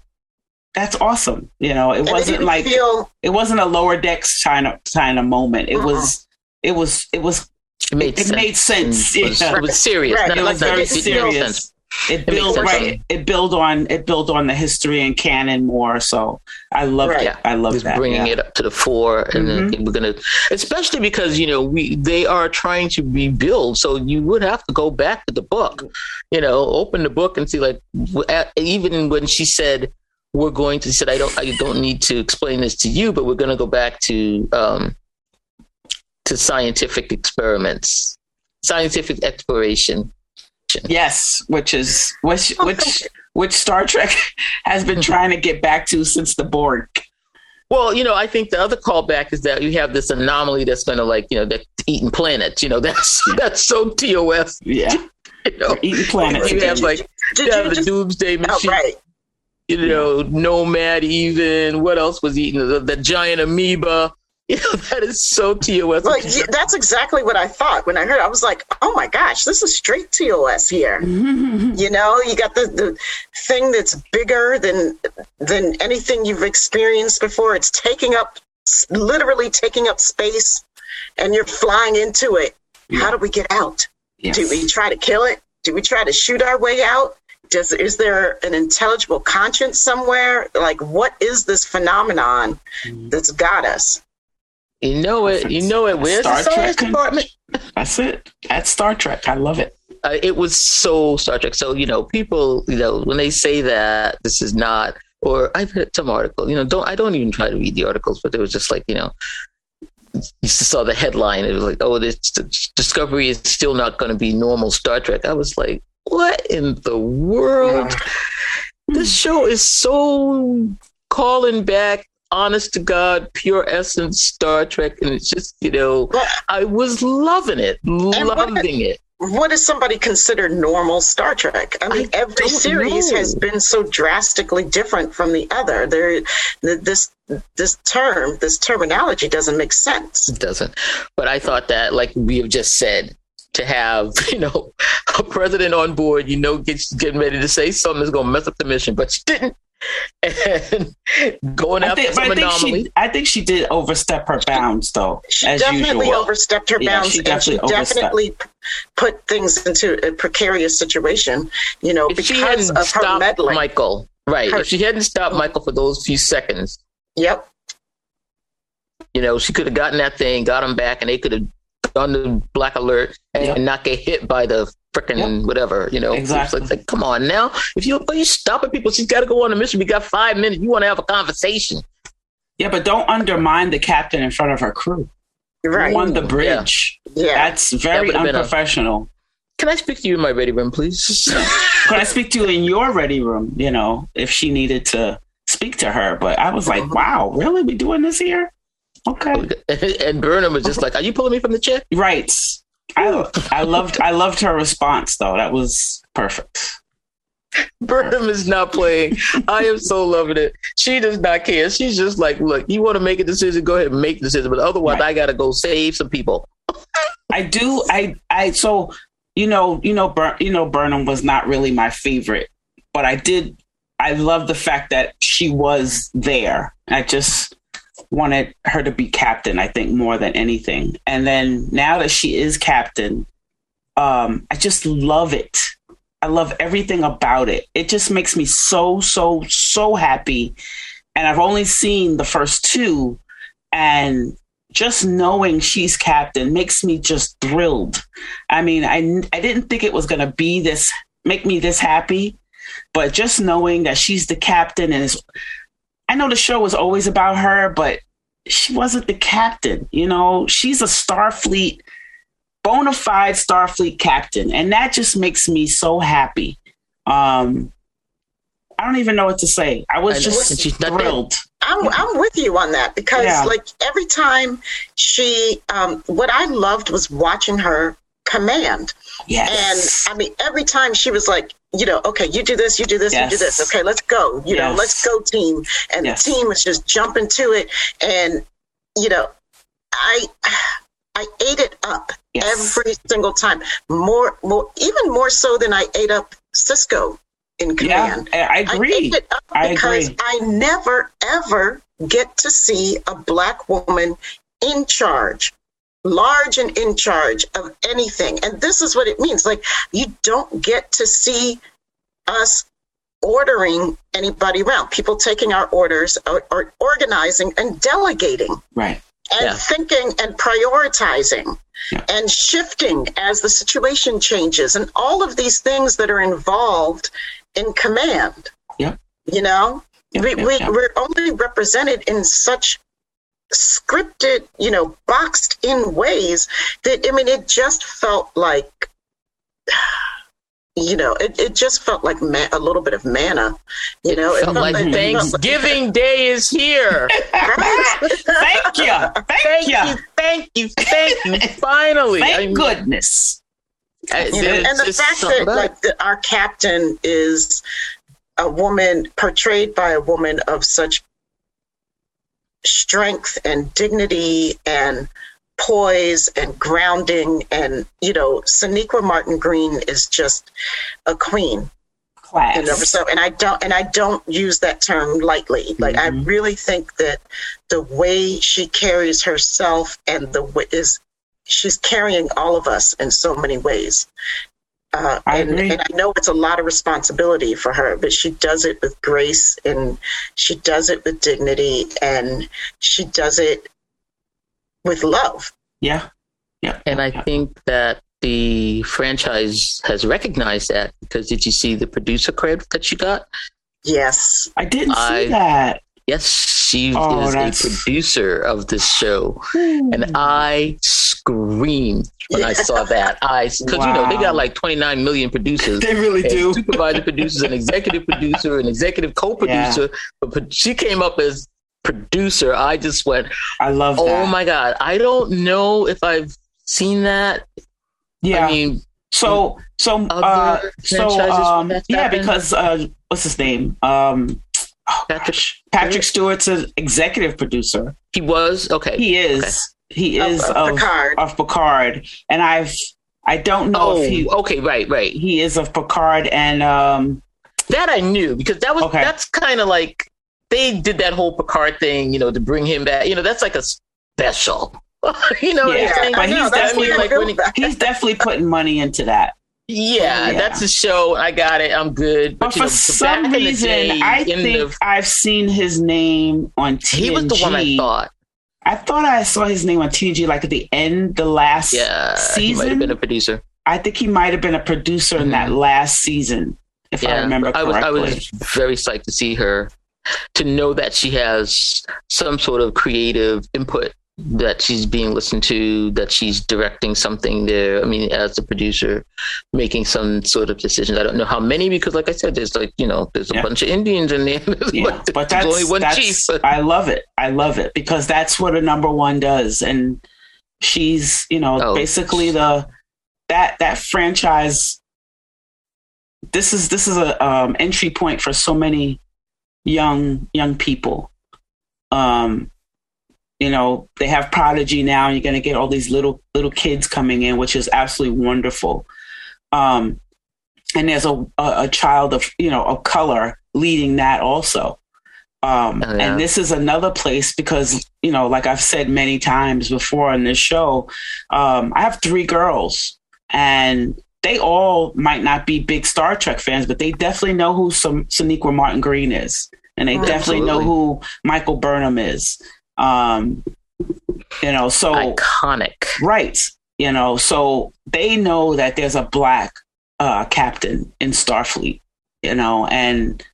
that's awesome. You know, it And wasn't like feel it wasn't a lower decks China China moment. It Uh-uh. was it was it was It made it sense. made sense. It was, Yeah. it was serious. Right. It was very serious. It makes built sense. right. It built on it built on the history and canon more. So I love Right. that. I love Just that. bringing yeah. it up to the fore, and then Mhm. we're gonna, especially because you know we they are trying to rebuild, so you would have to go back to the book, you know, open the book and see like even when she said we're going to she said I don't I don't need to explain this to you, but we're going to go back to um to scientific experiments, scientific exploration. Yes, which is which which which Star Trek has been trying to get back to since the Borg. Well, you know, I think the other callback is that you have this anomaly that's going to like, you know, that's eating planets. You know, that's that's so TOS. Yeah, You know, eating planets. you have like did you have you the just Doomsday oh, machine. right. You know, Nomad. Even what else was eating the, the giant amoeba? You know, that is so TOS. Like yeah, that's exactly what I thought when I heard. It. I was like, "Oh my gosh, this is straight TOS here." You know, you got the, the thing that's bigger than than anything you've experienced before. It's taking up, literally taking up space, and you're flying into it. How do we get out? Yes. Do we try to kill it? Do we try to shoot our way out? Does is there an intelligible conscience somewhere? Like, what is this phenomenon mm-hmm. that's got us? You know it. You know it. Where's Star the science Trek. department? That's it. That's Star Trek. I love it. uh, it was so Star Trek. So you know, people, you know, when they say that this is not, or I've read some article. You know, don't I don't even try to read the articles, but it was just like you know, you saw the headline. It was like, oh, this Discovery is still not going to be normal Star Trek. I was like, what in the world? This show is so calling back. Honest to God, pure essence Star Trek, and it's just you know, I was loving it, loving it. what does somebody consider normal Star Trek? I mean, I every series know. has been so drastically different from the other. There, this this term, this terminology doesn't make sense. It doesn't. But I thought that, like we have just said, to have you know a president on board, you know, gets getting ready to say something that's going to mess up the mission, but she didn't. And going I after think, some I think anomaly. she. I think she did overstep her bounds, though. She as definitely usual. overstepped her Yeah, bounds, she and she definitely definitely put things into a precarious situation. You know, if she because hadn't of her stopped meddling. Michael, right? Her- if she hadn't stopped Michael for those few seconds, Yep. you know, she could have gotten that thing, got him back, and they could have done the black alert and, Yep. not get hit by the freaking whatever, you know. Exactly. It's like, come on now. If you are you stopping people, she's got to go on a mission. We got five minutes. You want to have a conversation. Yeah, but don't undermine the captain in front of her crew. Right. On the bridge. Yeah. That's very would've a- unprofessional. Can I speak to you in my ready room, please? Could I speak to you in your ready room? You know, if she needed to speak to her, but I was like, Mhm. wow, really? We doing this here? Okay, and Burnham was just like, "Are you pulling me from the chair?" right. I I loved I loved her response though. That was perfect. Burnham is not playing. I am so loving it. She does not care. She's just like, "Look, you want to make a decision? Go ahead and make the decision. But otherwise, Right. I got to go save some people." I do. I I so you know you know Bur- you know Burnham was not really my favorite, but I did. I love the fact that she was there. I just wanted her to be captain. I think more than anything. And then now that she is captain, um, I just love it. I love everything about it. It just makes me so so so happy. And I've only seen the first two, and just knowing she's captain makes me just thrilled. I mean, I I didn't think it was going to be this make me this happy, but just knowing that she's the captain and is I know the show was always about her, but she wasn't the captain, you know. She's a Starfleet bona fide Starfleet captain, and that just makes me so happy. Um I don't even know what to say. I was I just she's thrilled. I'm I'm with you on that because Yeah. like every time she um what I loved was watching her command. Yes. And I mean every time she was like, you know, okay, you do this, you do this, you do this. Okay, let's go. You know, let's go team. And Yes. the team is just jumping to it and you know, I I ate it up Yes. every single time. More, more, even more so than I ate up Sisko in Yeah, command. I I I agree. up I because agree. I never ever get to see a black woman in charge, large and in charge of anything. And this is what it means. Like you don't get to see us ordering anybody around, people taking our orders or, or organizing and delegating Right. and Yeah. thinking and prioritizing Yeah. and shifting as the situation changes and all of these things that are involved in command. Yeah. You know, Yeah, we, yeah, we, yeah. we're only represented in such scripted, you know, boxed in ways that, I mean, it just felt like, you know, it, it just felt like ma- a little bit of manna, you know, Felt it felt Thanksgiving Day is here. Thank you. Thank, Thank you. you, thank you, thank you. Finally, Thank I mean, goodness. I- you know, and the fact something that about like the, our captain is a woman portrayed by a woman of such strength and dignity and poise and grounding and you know Sonequa Martin Green is just a queen Class. know so and I don't and I don't use that term lightly like I Mhm. really think that the way she carries herself and the way is she's carrying all of us in so many ways uh, I and, agree. and I know it's a lot of responsibility for her, but she does it with grace and she does it with dignity and she does it with love. yeah. Yeah. And I yeah. think that the franchise has recognized that because did you see the producer credit that she got? Yes. I didn't see I- that. Yes, she Oh, is a producer of this show. And I screamed when I saw that. I because you know they got like 29 million producers. They really do. supervisor producers, an executive producer, an executive co-producer. But, but she came up as producer. I just went, I love oh that. my god! I don't know if I've seen that. yeah. I mean, so so uh so um yeah because uh what's his name um oh, Patrick. Patrick Stewart's an executive producer. he was okay. He is he is of of Picard. of Picard, and I've I don't know oh, if he okay, right, right. he is of Picard and um That I knew because that was Okay. that's kind of like they did that whole Picard thing, you know, to bring him back. You know, that's like a special. you know what Yeah, I'm saying? but know, he's that's I mean, like he, he's definitely putting money into that. Yeah, Yeah. that's a show. I got it. I'm good. But you for know, some back in the reason, day, I think the- I've seen his name on TNG. he was the one I thought. I thought I saw his name on TNG like at the end, the last Yeah, he might have season. been a producer. I think he might have been a producer in that mm-hmm. last season, if I Yeah, remember I was correctly. I was very psyched to see her, to know that she has some sort of creative input, that she's being listened to, that she's directing something there. I mean, as a producer, making some sort of decisions. I don't know how many because, like I said, there's like you know, there's a Yeah. bunch of Indians in there. Yeah, like- but that's, only one that's chief. I love it. I love it because that's what a number one does, and she's you know Oh. basically the that that franchise. This is this is a um, entry point for so many young young people. Um, you know they have Prodigy now, and you're going to get all these little little kids coming in, which is absolutely wonderful. Um, and there's a, a a child of you know of color leading that also. Um, Oh, yeah. And this is another place because you know, like I've said many times before on this show, um, I have three girls, and they all might not be big Star Trek fans, but they definitely know who some Sonequa Martin Green is, and they Mm, definitely know who Michael Burnham is. Um, you know, so Iconic. Right. You know, so they know that there's a black uh, captain in Starfleet, you know, and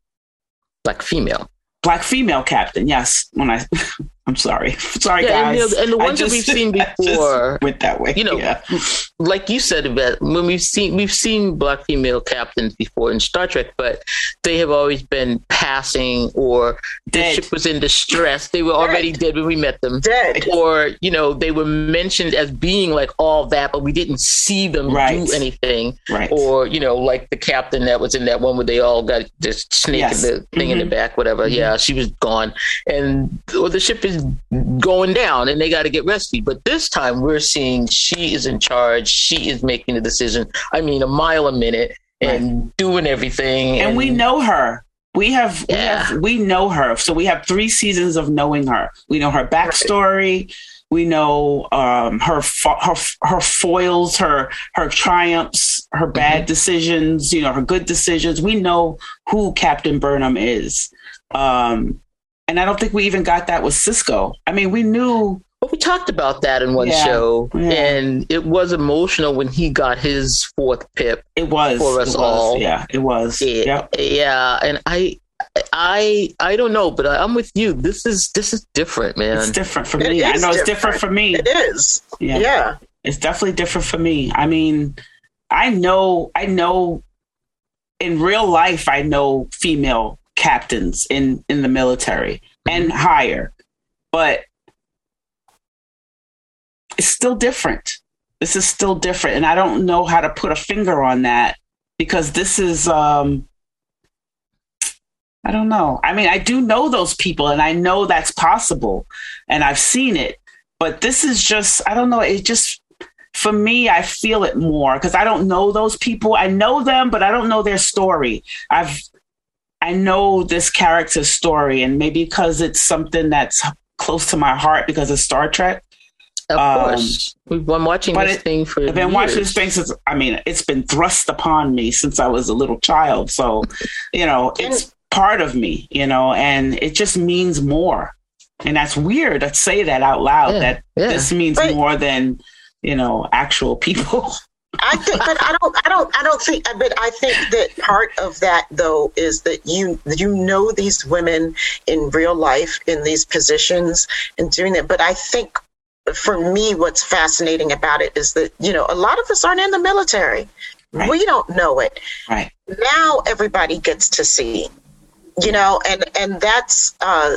Like female. black female captain. Yes. When I, I'm sorry. Sorry, Yeah, and guys. the- and the I ones that we've seen before, went that way. you know, Yeah. like you said about when we've seen we've seen black female captains before in Star Trek, but they have always been passing or the ship was in distress. They were already dead when we met them. Dead. Or, you know, they were mentioned as being like all that, but we didn't see them Right. do anything. Right. Or, you know, like the captain that was in that one where they all got this snake Yes. the thing in the Mhm. back, whatever. Mhm. Yeah, she was gone. And or the ship is is going down and they got to get rescued. But this time we're seeing she is in charge. She is making the decision. I mean, a mile a minute and right. doing everything. And, and, we know her. We have, yeah. we have, we know her. So we have three seasons of knowing her. We know her backstory. Right. We know um, her her her foils, her her triumphs, her bad mm-hmm. decisions. You know her good decisions. We know who Captain Burnham is. Um, and I don't think we even got that with Sisko. I mean, we knew. But we talked about that in one yeah, show, yeah. and it was emotional when he got his fourth pip. It was for us was, all. Yeah, it was. Yeah, yep. yeah, and I, I, I don't know, but I'm with you. This is this is different, man. It's different for me. I know different. it's different for me. It is. Yeah. yeah, it's definitely different for me. I mean, I know, I know. In real life, I know female captains in in the military and higher but it's still different. This is still different and i don't know how to put a finger on that because this is um i don't know. I mean i do know those people and i know that's possible and i've seen it but this is just i don't know it just for me i feel it more because i don't know those people. I know them but i don't know their story. I've I know this character's story, and maybe because it's something that's close to my heart because of Star Trek. Of um, course, we've been watching this it, thing for. I've been years. watching this thing since. I mean, it's been thrust upon me since I was a little child. So, you know, it's part of me. You know, and it just means more. And that's weird to say that out loud. Yeah, that yeah. this means right. more than you know actual people. I think, but I don't, I don't, I don't think. But I think that part of that, though, is that you you know these women in real life in these positions and doing that. But I think for me, what's fascinating about it is that you know a lot of us aren't in the military. Right. We don't know it. Right now, everybody gets to see. You know, and and that's uh,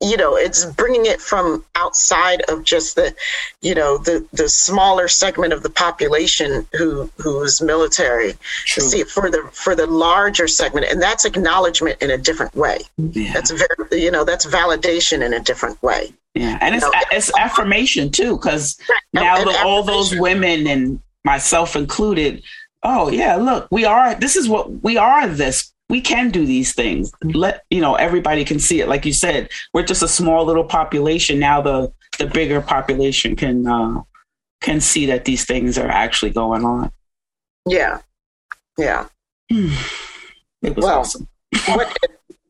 you know it's bringing it from outside of just the you know the the smaller segment of the population who who's military True. see it for the for the larger segment and that's acknowledgement in a different way yeah. that's very you know that's validation in a different way yeah and it's know, it's affirmation too because right. now the, all those women and myself included oh yeah look we are this is what we are this we can do these things. Let you know everybody can see it. Like you said, we're just a small little population. Now the the bigger population can uh, can see that these things are actually going on. Yeah, yeah. it was well, awesome. what,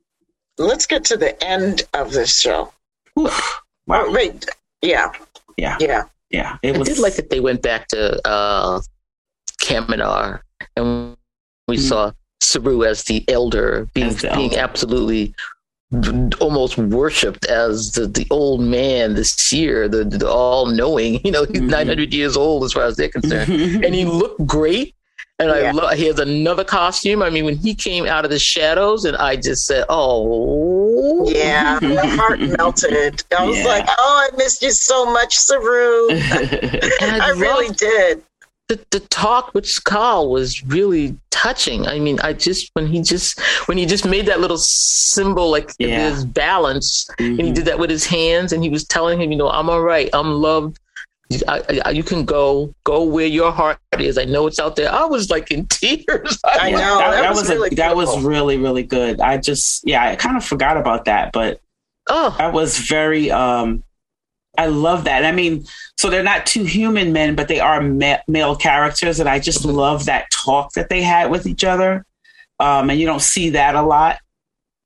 let's get to the end of this show. wow. Oh, wait, yeah, yeah, yeah, yeah. It I was... did like that they went back to uh, Kaminar and we mm-hmm. saw Saru as the elder, being the being elder. absolutely almost worshipped as the, the old man, the seer, the, the all knowing. You know, he's mm-hmm. 900 years old as far as they're concerned, and he looked great. And yeah. I love. He has another costume. I mean, when he came out of the shadows, and I just said, "Oh, yeah," my heart melted. I was yeah. like, "Oh, I missed you so much, Saru." I, I really did the, the talk with Carl was really touching. I mean, I just when he just when he just made that little symbol like yeah. his balance, mm-hmm. and he mm-hmm. did that with his hands, and he was telling him, you know, I'm all right, I'm loved. I, I, you can go go where your heart is. I know it's out there. I was like in tears. I know that, that, that was, was really a, that was really really good. I just yeah, I kind of forgot about that, but oh, that was very um I love that. I mean, so they're not two human men, but they are ma- male characters, and I just love that talk that they had with each other. Um, and you don't see that a lot.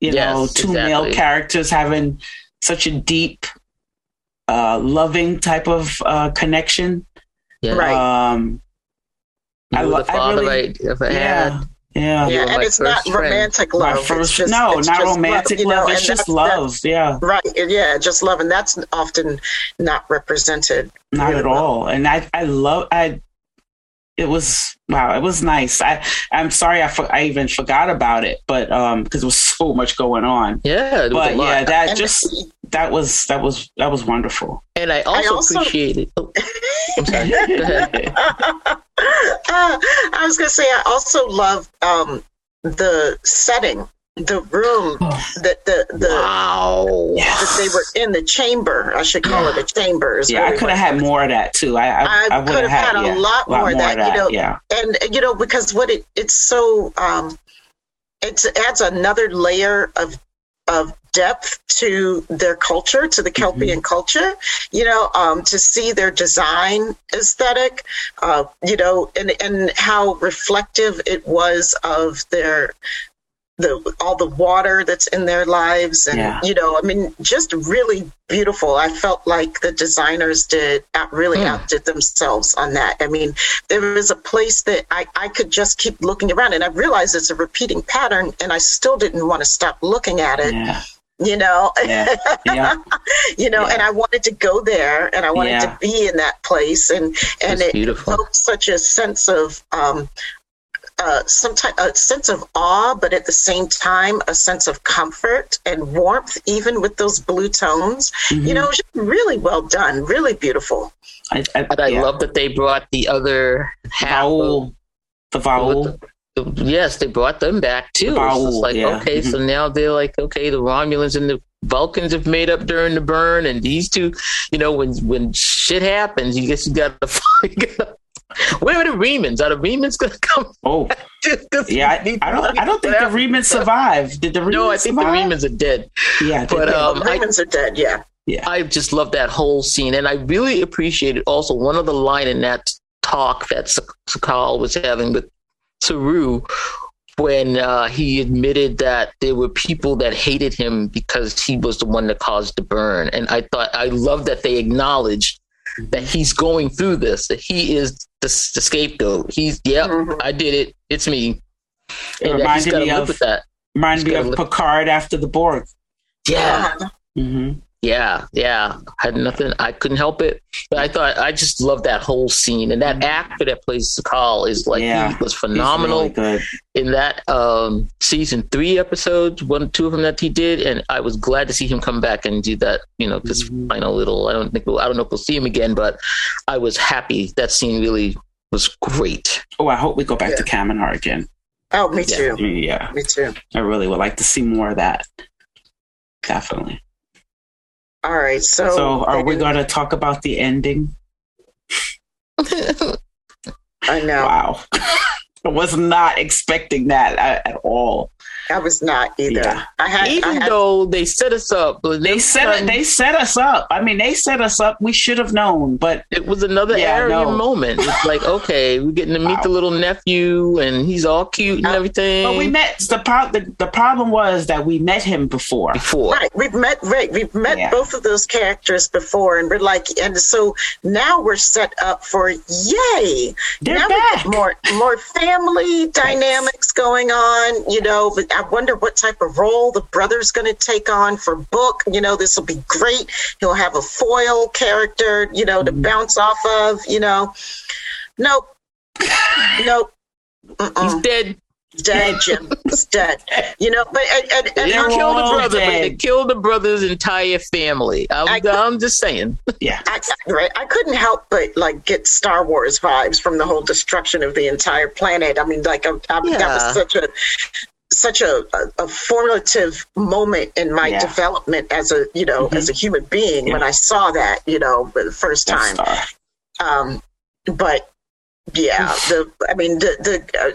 You yes, know, two exactly. male characters having such a deep, uh, loving type of uh, connection. Yeah. Right. Um, you I, the father I really, I yeah. had. Yeah, yeah, and it's not friend. romantic love. First, just, no, not romantic love. love. Know, it's just love. Yeah, right. Yeah, just love, and that's often not represented. Not at well. all. And I, I love. I. It was wow. It was nice. I, I'm sorry. I, for, I even forgot about it, but um, because there was so much going on. Yeah, but yeah, that and just that was that was that was wonderful. And I also, I also appreciate it. Oh, I'm sorry. Go ahead. uh, I was going to say, I also love um, the setting the room that the the Wow. that they were in the chamber. I should call it a chamber. is Yeah, I could have had more of that too. I I, I I would could have have had a yeah, lot more of that, you know. Yeah, and you know because what it it's so um it adds another layer of of depth to their culture to the kelpian culture you know um to see their design aesthetic uh you know and and how reflective it was of their the all the water that's in their lives and Yeah. you know i mean just really beautiful i felt like the designers did out, really Hmm. outdid themselves on that i mean there was a place that I, I could just keep looking around and i realized it's a repeating pattern and i still didn't want to stop looking at it yeah, you know yeah, yeah. you know Yeah. and i wanted to go there and i wanted to be in that place and and That's it beautiful. evoked such a sense of um uh, some type, a sense of awe, but at the same time, a sense of comfort and warmth, even with those blue tones. You Mhm. know, just really well done, really beautiful. I, I, And I yeah. love that they brought the other half. Of, the Ba'ul. the- yes, they brought them back too. The It's just Ba'ul, like yeah. okay, so now they're like okay, the Romulans and the Vulcans have made up during the burn, and these two, you know, when when shit happens, you guess you got to. Where are the Remans? Are the Remans gonna come? Oh, yeah. I, I don't. I don't think the Remans survived. Did the Remans No, I think survive? the Remans are dead. Yeah, But, they- um, the Remans are dead, yeah. I just love that whole scene, and I really appreciated also one of the line in that talk that Su'Kal was having with Saru when uh, he admitted that there were people that hated him because he was the one that caused the burn, and I thought I love that they acknowledged that he's going through this, that he is the, the scapegoat. He's yep, Mhm. I did it. It's me. It And that he's reminded got to me live of- with that. reminded me of Picard after the Borg. Yeah. Uh-huh. Yeah, yeah. Had nothing. I couldn't help it. But I thought I just love that whole scene, and that actor that plays Su'Kal is like Yeah, he was phenomenal He's really good. in that um, season three episodes, one, two of them that he did, and I was glad to see him come back and do that. You know, this Mhm. final little. I don't think we'll, I don't know if we'll see him again, but I was happy. That scene really was great. Oh, I hope we go back to Kaminar again. Oh, me Yeah. too. Yeah, Me too. I really would like to see more of that. Definitely. All right. So, So, are we going to talk about the ending? I know. Wow. I was not expecting that at, at all. I was not either. Yeah. I had, I Even had though they set us up, but They set it, they set us up. I mean, they set us up. We should have known, but it was another Yeah, I Airiam moment. It's like, okay, we're getting to meet Wow. the little nephew, and he's all cute and Uh, everything. but we met the, pro- the the problem was that we met him before. before. Right, we've met right, we've met Yeah. both of those characters before, and we're like, and so now we're set up for yay! They're now back. we get more more family dynamics going on, you know. But I wonder what type of role the brother's going to take on for Book. You know, this will be great. He'll have a foil character, you know, to Mhm. bounce off of. You know, nope, nope. He's dead. dead, Jim. He's dead. You know, but and, and, They and They're kill the all brother, but they killed the brother's entire family. I'm, I- I'm just saying. Yeah. I, right. I couldn't help but like get Star Wars vibes from the whole destruction of the entire planet. I mean, like I, I, that was such a such a, a, a formative moment in my Yeah. development as a you know Mhm. as a human being Yeah. when I saw that you know for the first Death time. Um, but yeah, the I mean the the. Uh,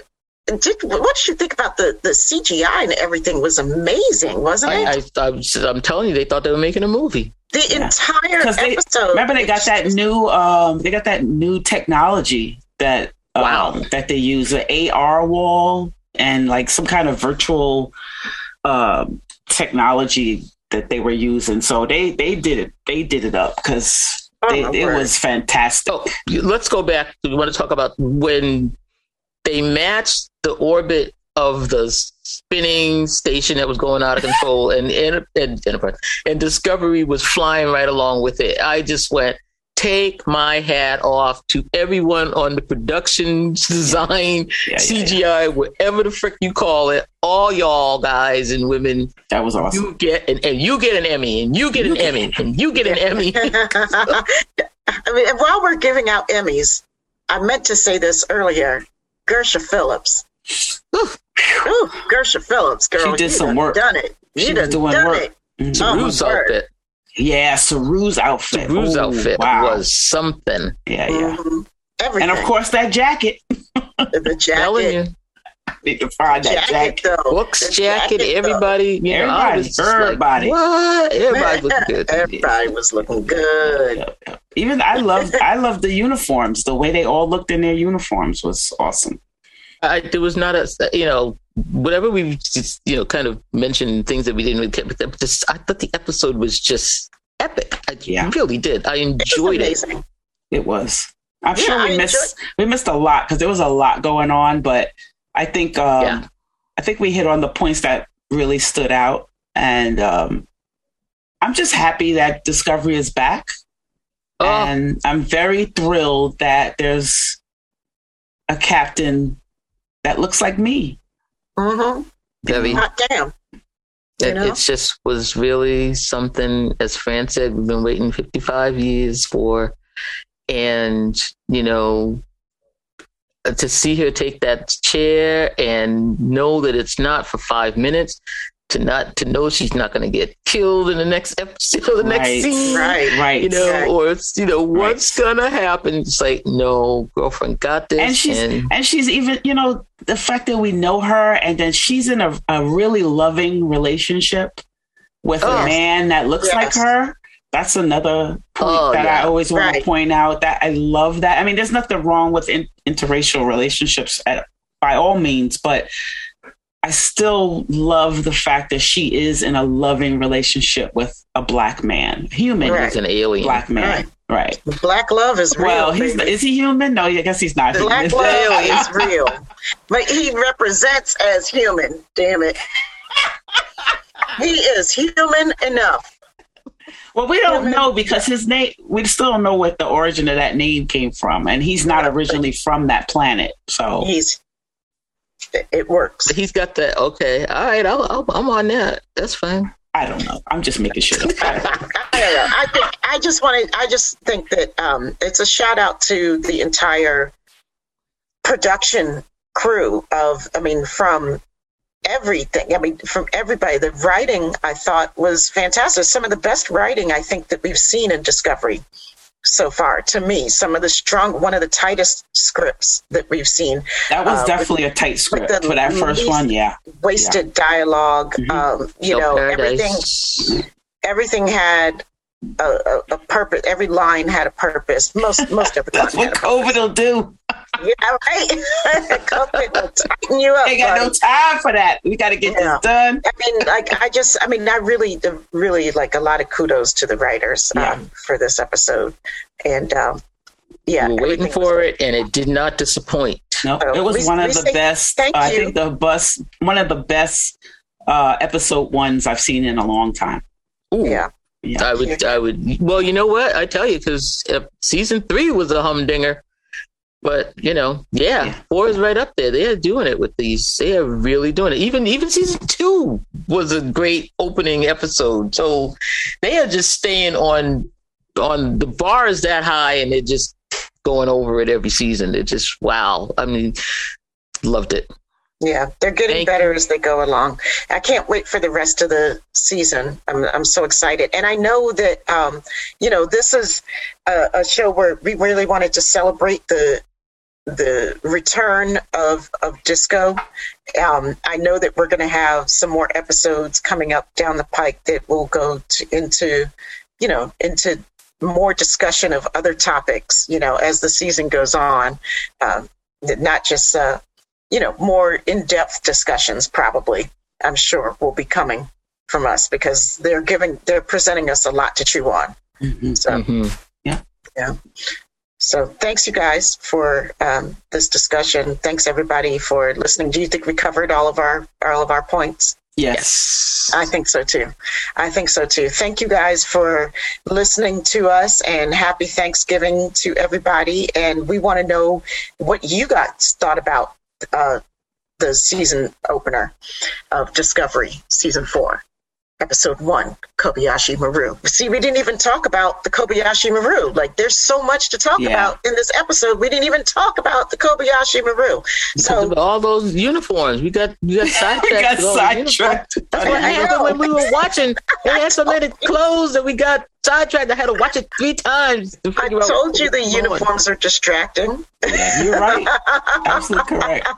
did, what did you think about the, the CGI and everything was amazing, wasn't it? I, I, I, I'm telling you, they thought they were making a movie. the Yeah. entire 'Cause they- episode. Remember, they got that new um, they got that new technology that um, that they use the AR wall and like some kind of virtual um, technology that they were using. So they they did it they did it up because Oh, it, word. was fantastic. So let's go back. We want to talk about when they matched the orbit of the spinning station that was going out of control, and, and, and Enterprise and Discovery was flying right along with it. I just went. Take my hat off to everyone on the production, design, Yeah, yeah, CGI, yeah. whatever the frick you call it. All y'all guys and women, That was awesome. you get an and you get an Emmy, and you get an Emmy, and you get an Emmy. I mean, while we're giving out Emmys, I meant to say this earlier. Gersha Phillips. Ooh, Gersha Phillips, girl, She did some work. Done it. She done was doing done work. it. Mhm. Oh, Rue's my word. outfit. Yeah, Saru's outfit. Rue's Ooh, outfit wow. was something. Yeah, yeah. Mhm. Everything. And of course, that jacket. the Telling jacket. you. Need to find that Jacket, jacket. though. Books, The jacket, though. everybody. You know, I Everybody, was like, everybody. what? Everybody looking good. Everybody was looking good. Yep, yep. Even I love I love the uniforms. The way they all looked in their uniforms was awesome. I, there was not a, you know, whatever we just, you know, kind of mentioned things that we didn't really get, but just, I thought the episode was just epic. I Yeah. really did. I enjoyed it. amazing. It was. I'm Yeah, sure I we missed we missed a lot because there was a lot going on, but I think um, Yeah. I think we hit on the points that really stood out, and um, I'm just happy that Discovery is back, Oh, and I'm very thrilled that there's a captain that looks like me. Mm-hmm. very. Hot damn. It, You know? it just was really something, as Fran said, we've been waiting 55 years for. And, you know, to see her take that chair and know that it's not for five minutes, to not to know she's not going to get killed in the next episode, the Right. next scene, Right. Right. you know, Right. or it's you know what's gonna happen. It's like no, girlfriend got this, and she's and she's even you know the fact that we know her and then she's in a, a really loving relationship with Oh. a man that looks like her that's another point Oh, that yeah. i always want to point out that i love that i mean there's nothing wrong with in, interracial relationships at, by all means but i still love the fact that she is in a loving relationship with a black man human Right. he's an alien. black man right, Black love is real. well he's baby. is he human no i guess he's not Black human. love is real. But he represents as human. Damn it. He is human enough. Well, we don't know because his name, we still don't know what the origin of that name came from. And he's not originally from that planet. So, He's. It, it works. He's got that. Okay, all right, I'll, I'll, I'm on that. That's fine. I don't know. I'm just making shit up. I don't know. I think I just wanted. I just think that um, it's a shout out to the entire production crew of. I mean, from everything. I mean, from everybody. The writing I thought was fantastic. Some of the best writing I think that we've seen in Discovery so far. To me, some of the strong, one of the tightest scripts that we've seen. That was Uh, definitely a tight script for that first one. Yeah. Wasted dialogue. Mhm. Um, you No know, everything. paradise. everything had a, a, a purpose. Every line had a purpose. Most most every line That's what COVID will do. Yeah, right. COVID will tighten you up. Ain't got no time for that. We got to get Yeah. this done. I mean, like I just, I mean, I really, really like a lot of kudos to the writers um, for this episode, and um, yeah, we were waiting for it, and it did not disappoint. No, it was we- one of the say best. thank I you. think the bus, one of the best uh, episode ones I've seen in a long time. Ooh, Yeah, Yeah. I would, I would. Well, you know what? I tell you, because season three was a humdinger. But you know, yeah, Yeah. four is right up there. They are doing it with these. They are really doing it. Even even season two was a great opening episode. So they are just staying on on the bar is that high, and they're just going over it every season. They're just wow. I mean, loved it. yeah, they're getting Thank better as they go along. I can't wait for the rest of the season. I'm, I'm so excited, and I know that um, you know this is a, a show where we really wanted to celebrate the the return of of disco. Um, I know that we're going to have some more episodes coming up down the pike that will go to, into, you know, into more discussion of other topics. You know, as the season goes on, um, not just uh, you know more in depth discussions. Probably, I'm sure will be coming from us because they're giving they're presenting us a lot to chew on. Mhm. So. Mhm. So thanks you guys for um, this discussion. Thanks everybody for listening. Do you think we covered all of our all of our points? Yes. I think so too. I think so too. Thank you guys for listening to us and happy Thanksgiving to everybody. And we want to know what you guys thought about uh, the season opener of Discovery season four. Episode one, Kobayashi Maru. See, we didn't even talk about the Kobayashi Maru. Like, there's so much to talk Yeah. about in this episode. We didn't even talk about the Kobayashi Maru. So, all those uniforms, we got we got sidetracked. We got with all the uniforms. sidetracked. That's what happened when we were watching. They had so many clothes that we got sidetracked. I had to watch it three times to I out. told you the was going on. uniforms are distracting. Yeah, you're right. Absolutely correct. All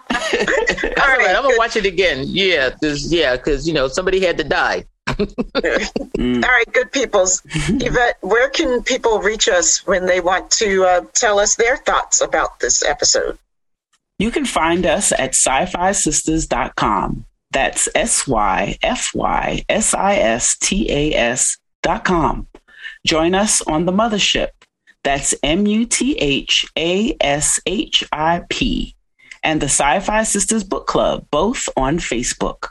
All right, I'm gonna watch it again. Yeah, yeah, cause you know somebody had to die. Mm. All right, good peoples. Yvette, where can people reach us when they want to uh, tell us their thoughts about this episode? You can find us at syfysistas.com. That's S Y F Y S I S T A S dot com. Join us on the muthaship. That's M U T H A S H I P. And the Syfy Sistas Book Club, both on Facebook.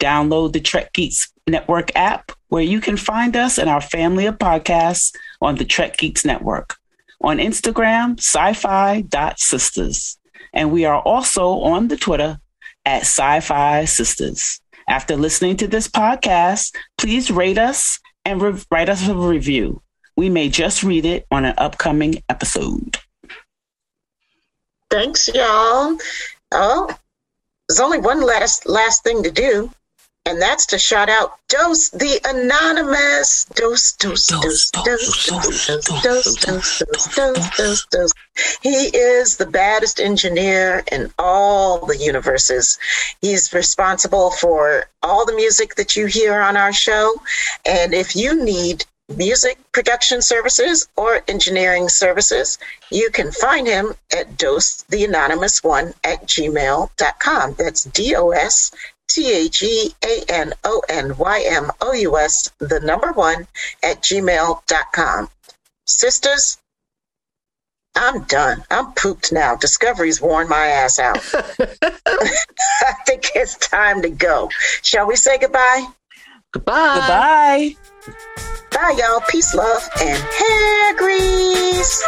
Download the Trek Geeks Network app where you can find us and our family of podcasts on the Trek Geeks Network. On Instagram, syfy.sistas. And we are also on the Twitter at Syfy Sistas. After listening to this podcast, please rate us and re- write us a review. We may just read it on an upcoming episode. Thanks, y'all. Oh, there's only one last last thing to do, and that's to shout out Dose the Anonymous. Dose, dose, dose, dose, dose, dose, dose, dose, dose, dose, dose, dose. He is the baddest engineer in all the universes. He's responsible for all the music that you hear on our show. And if you need music production services or engineering services, you can find him at dose the anonymous one at gmail.com. That's D O S T H E A N O N Y M O U S, the number one at gmail.com. Sisters, I'm done. I'm pooped now. Discovery's worn my ass out. I think it's time to go. Shall we say goodbye? Goodbye. Goodbye. Bye, y'all. Peace, love, and hair grease.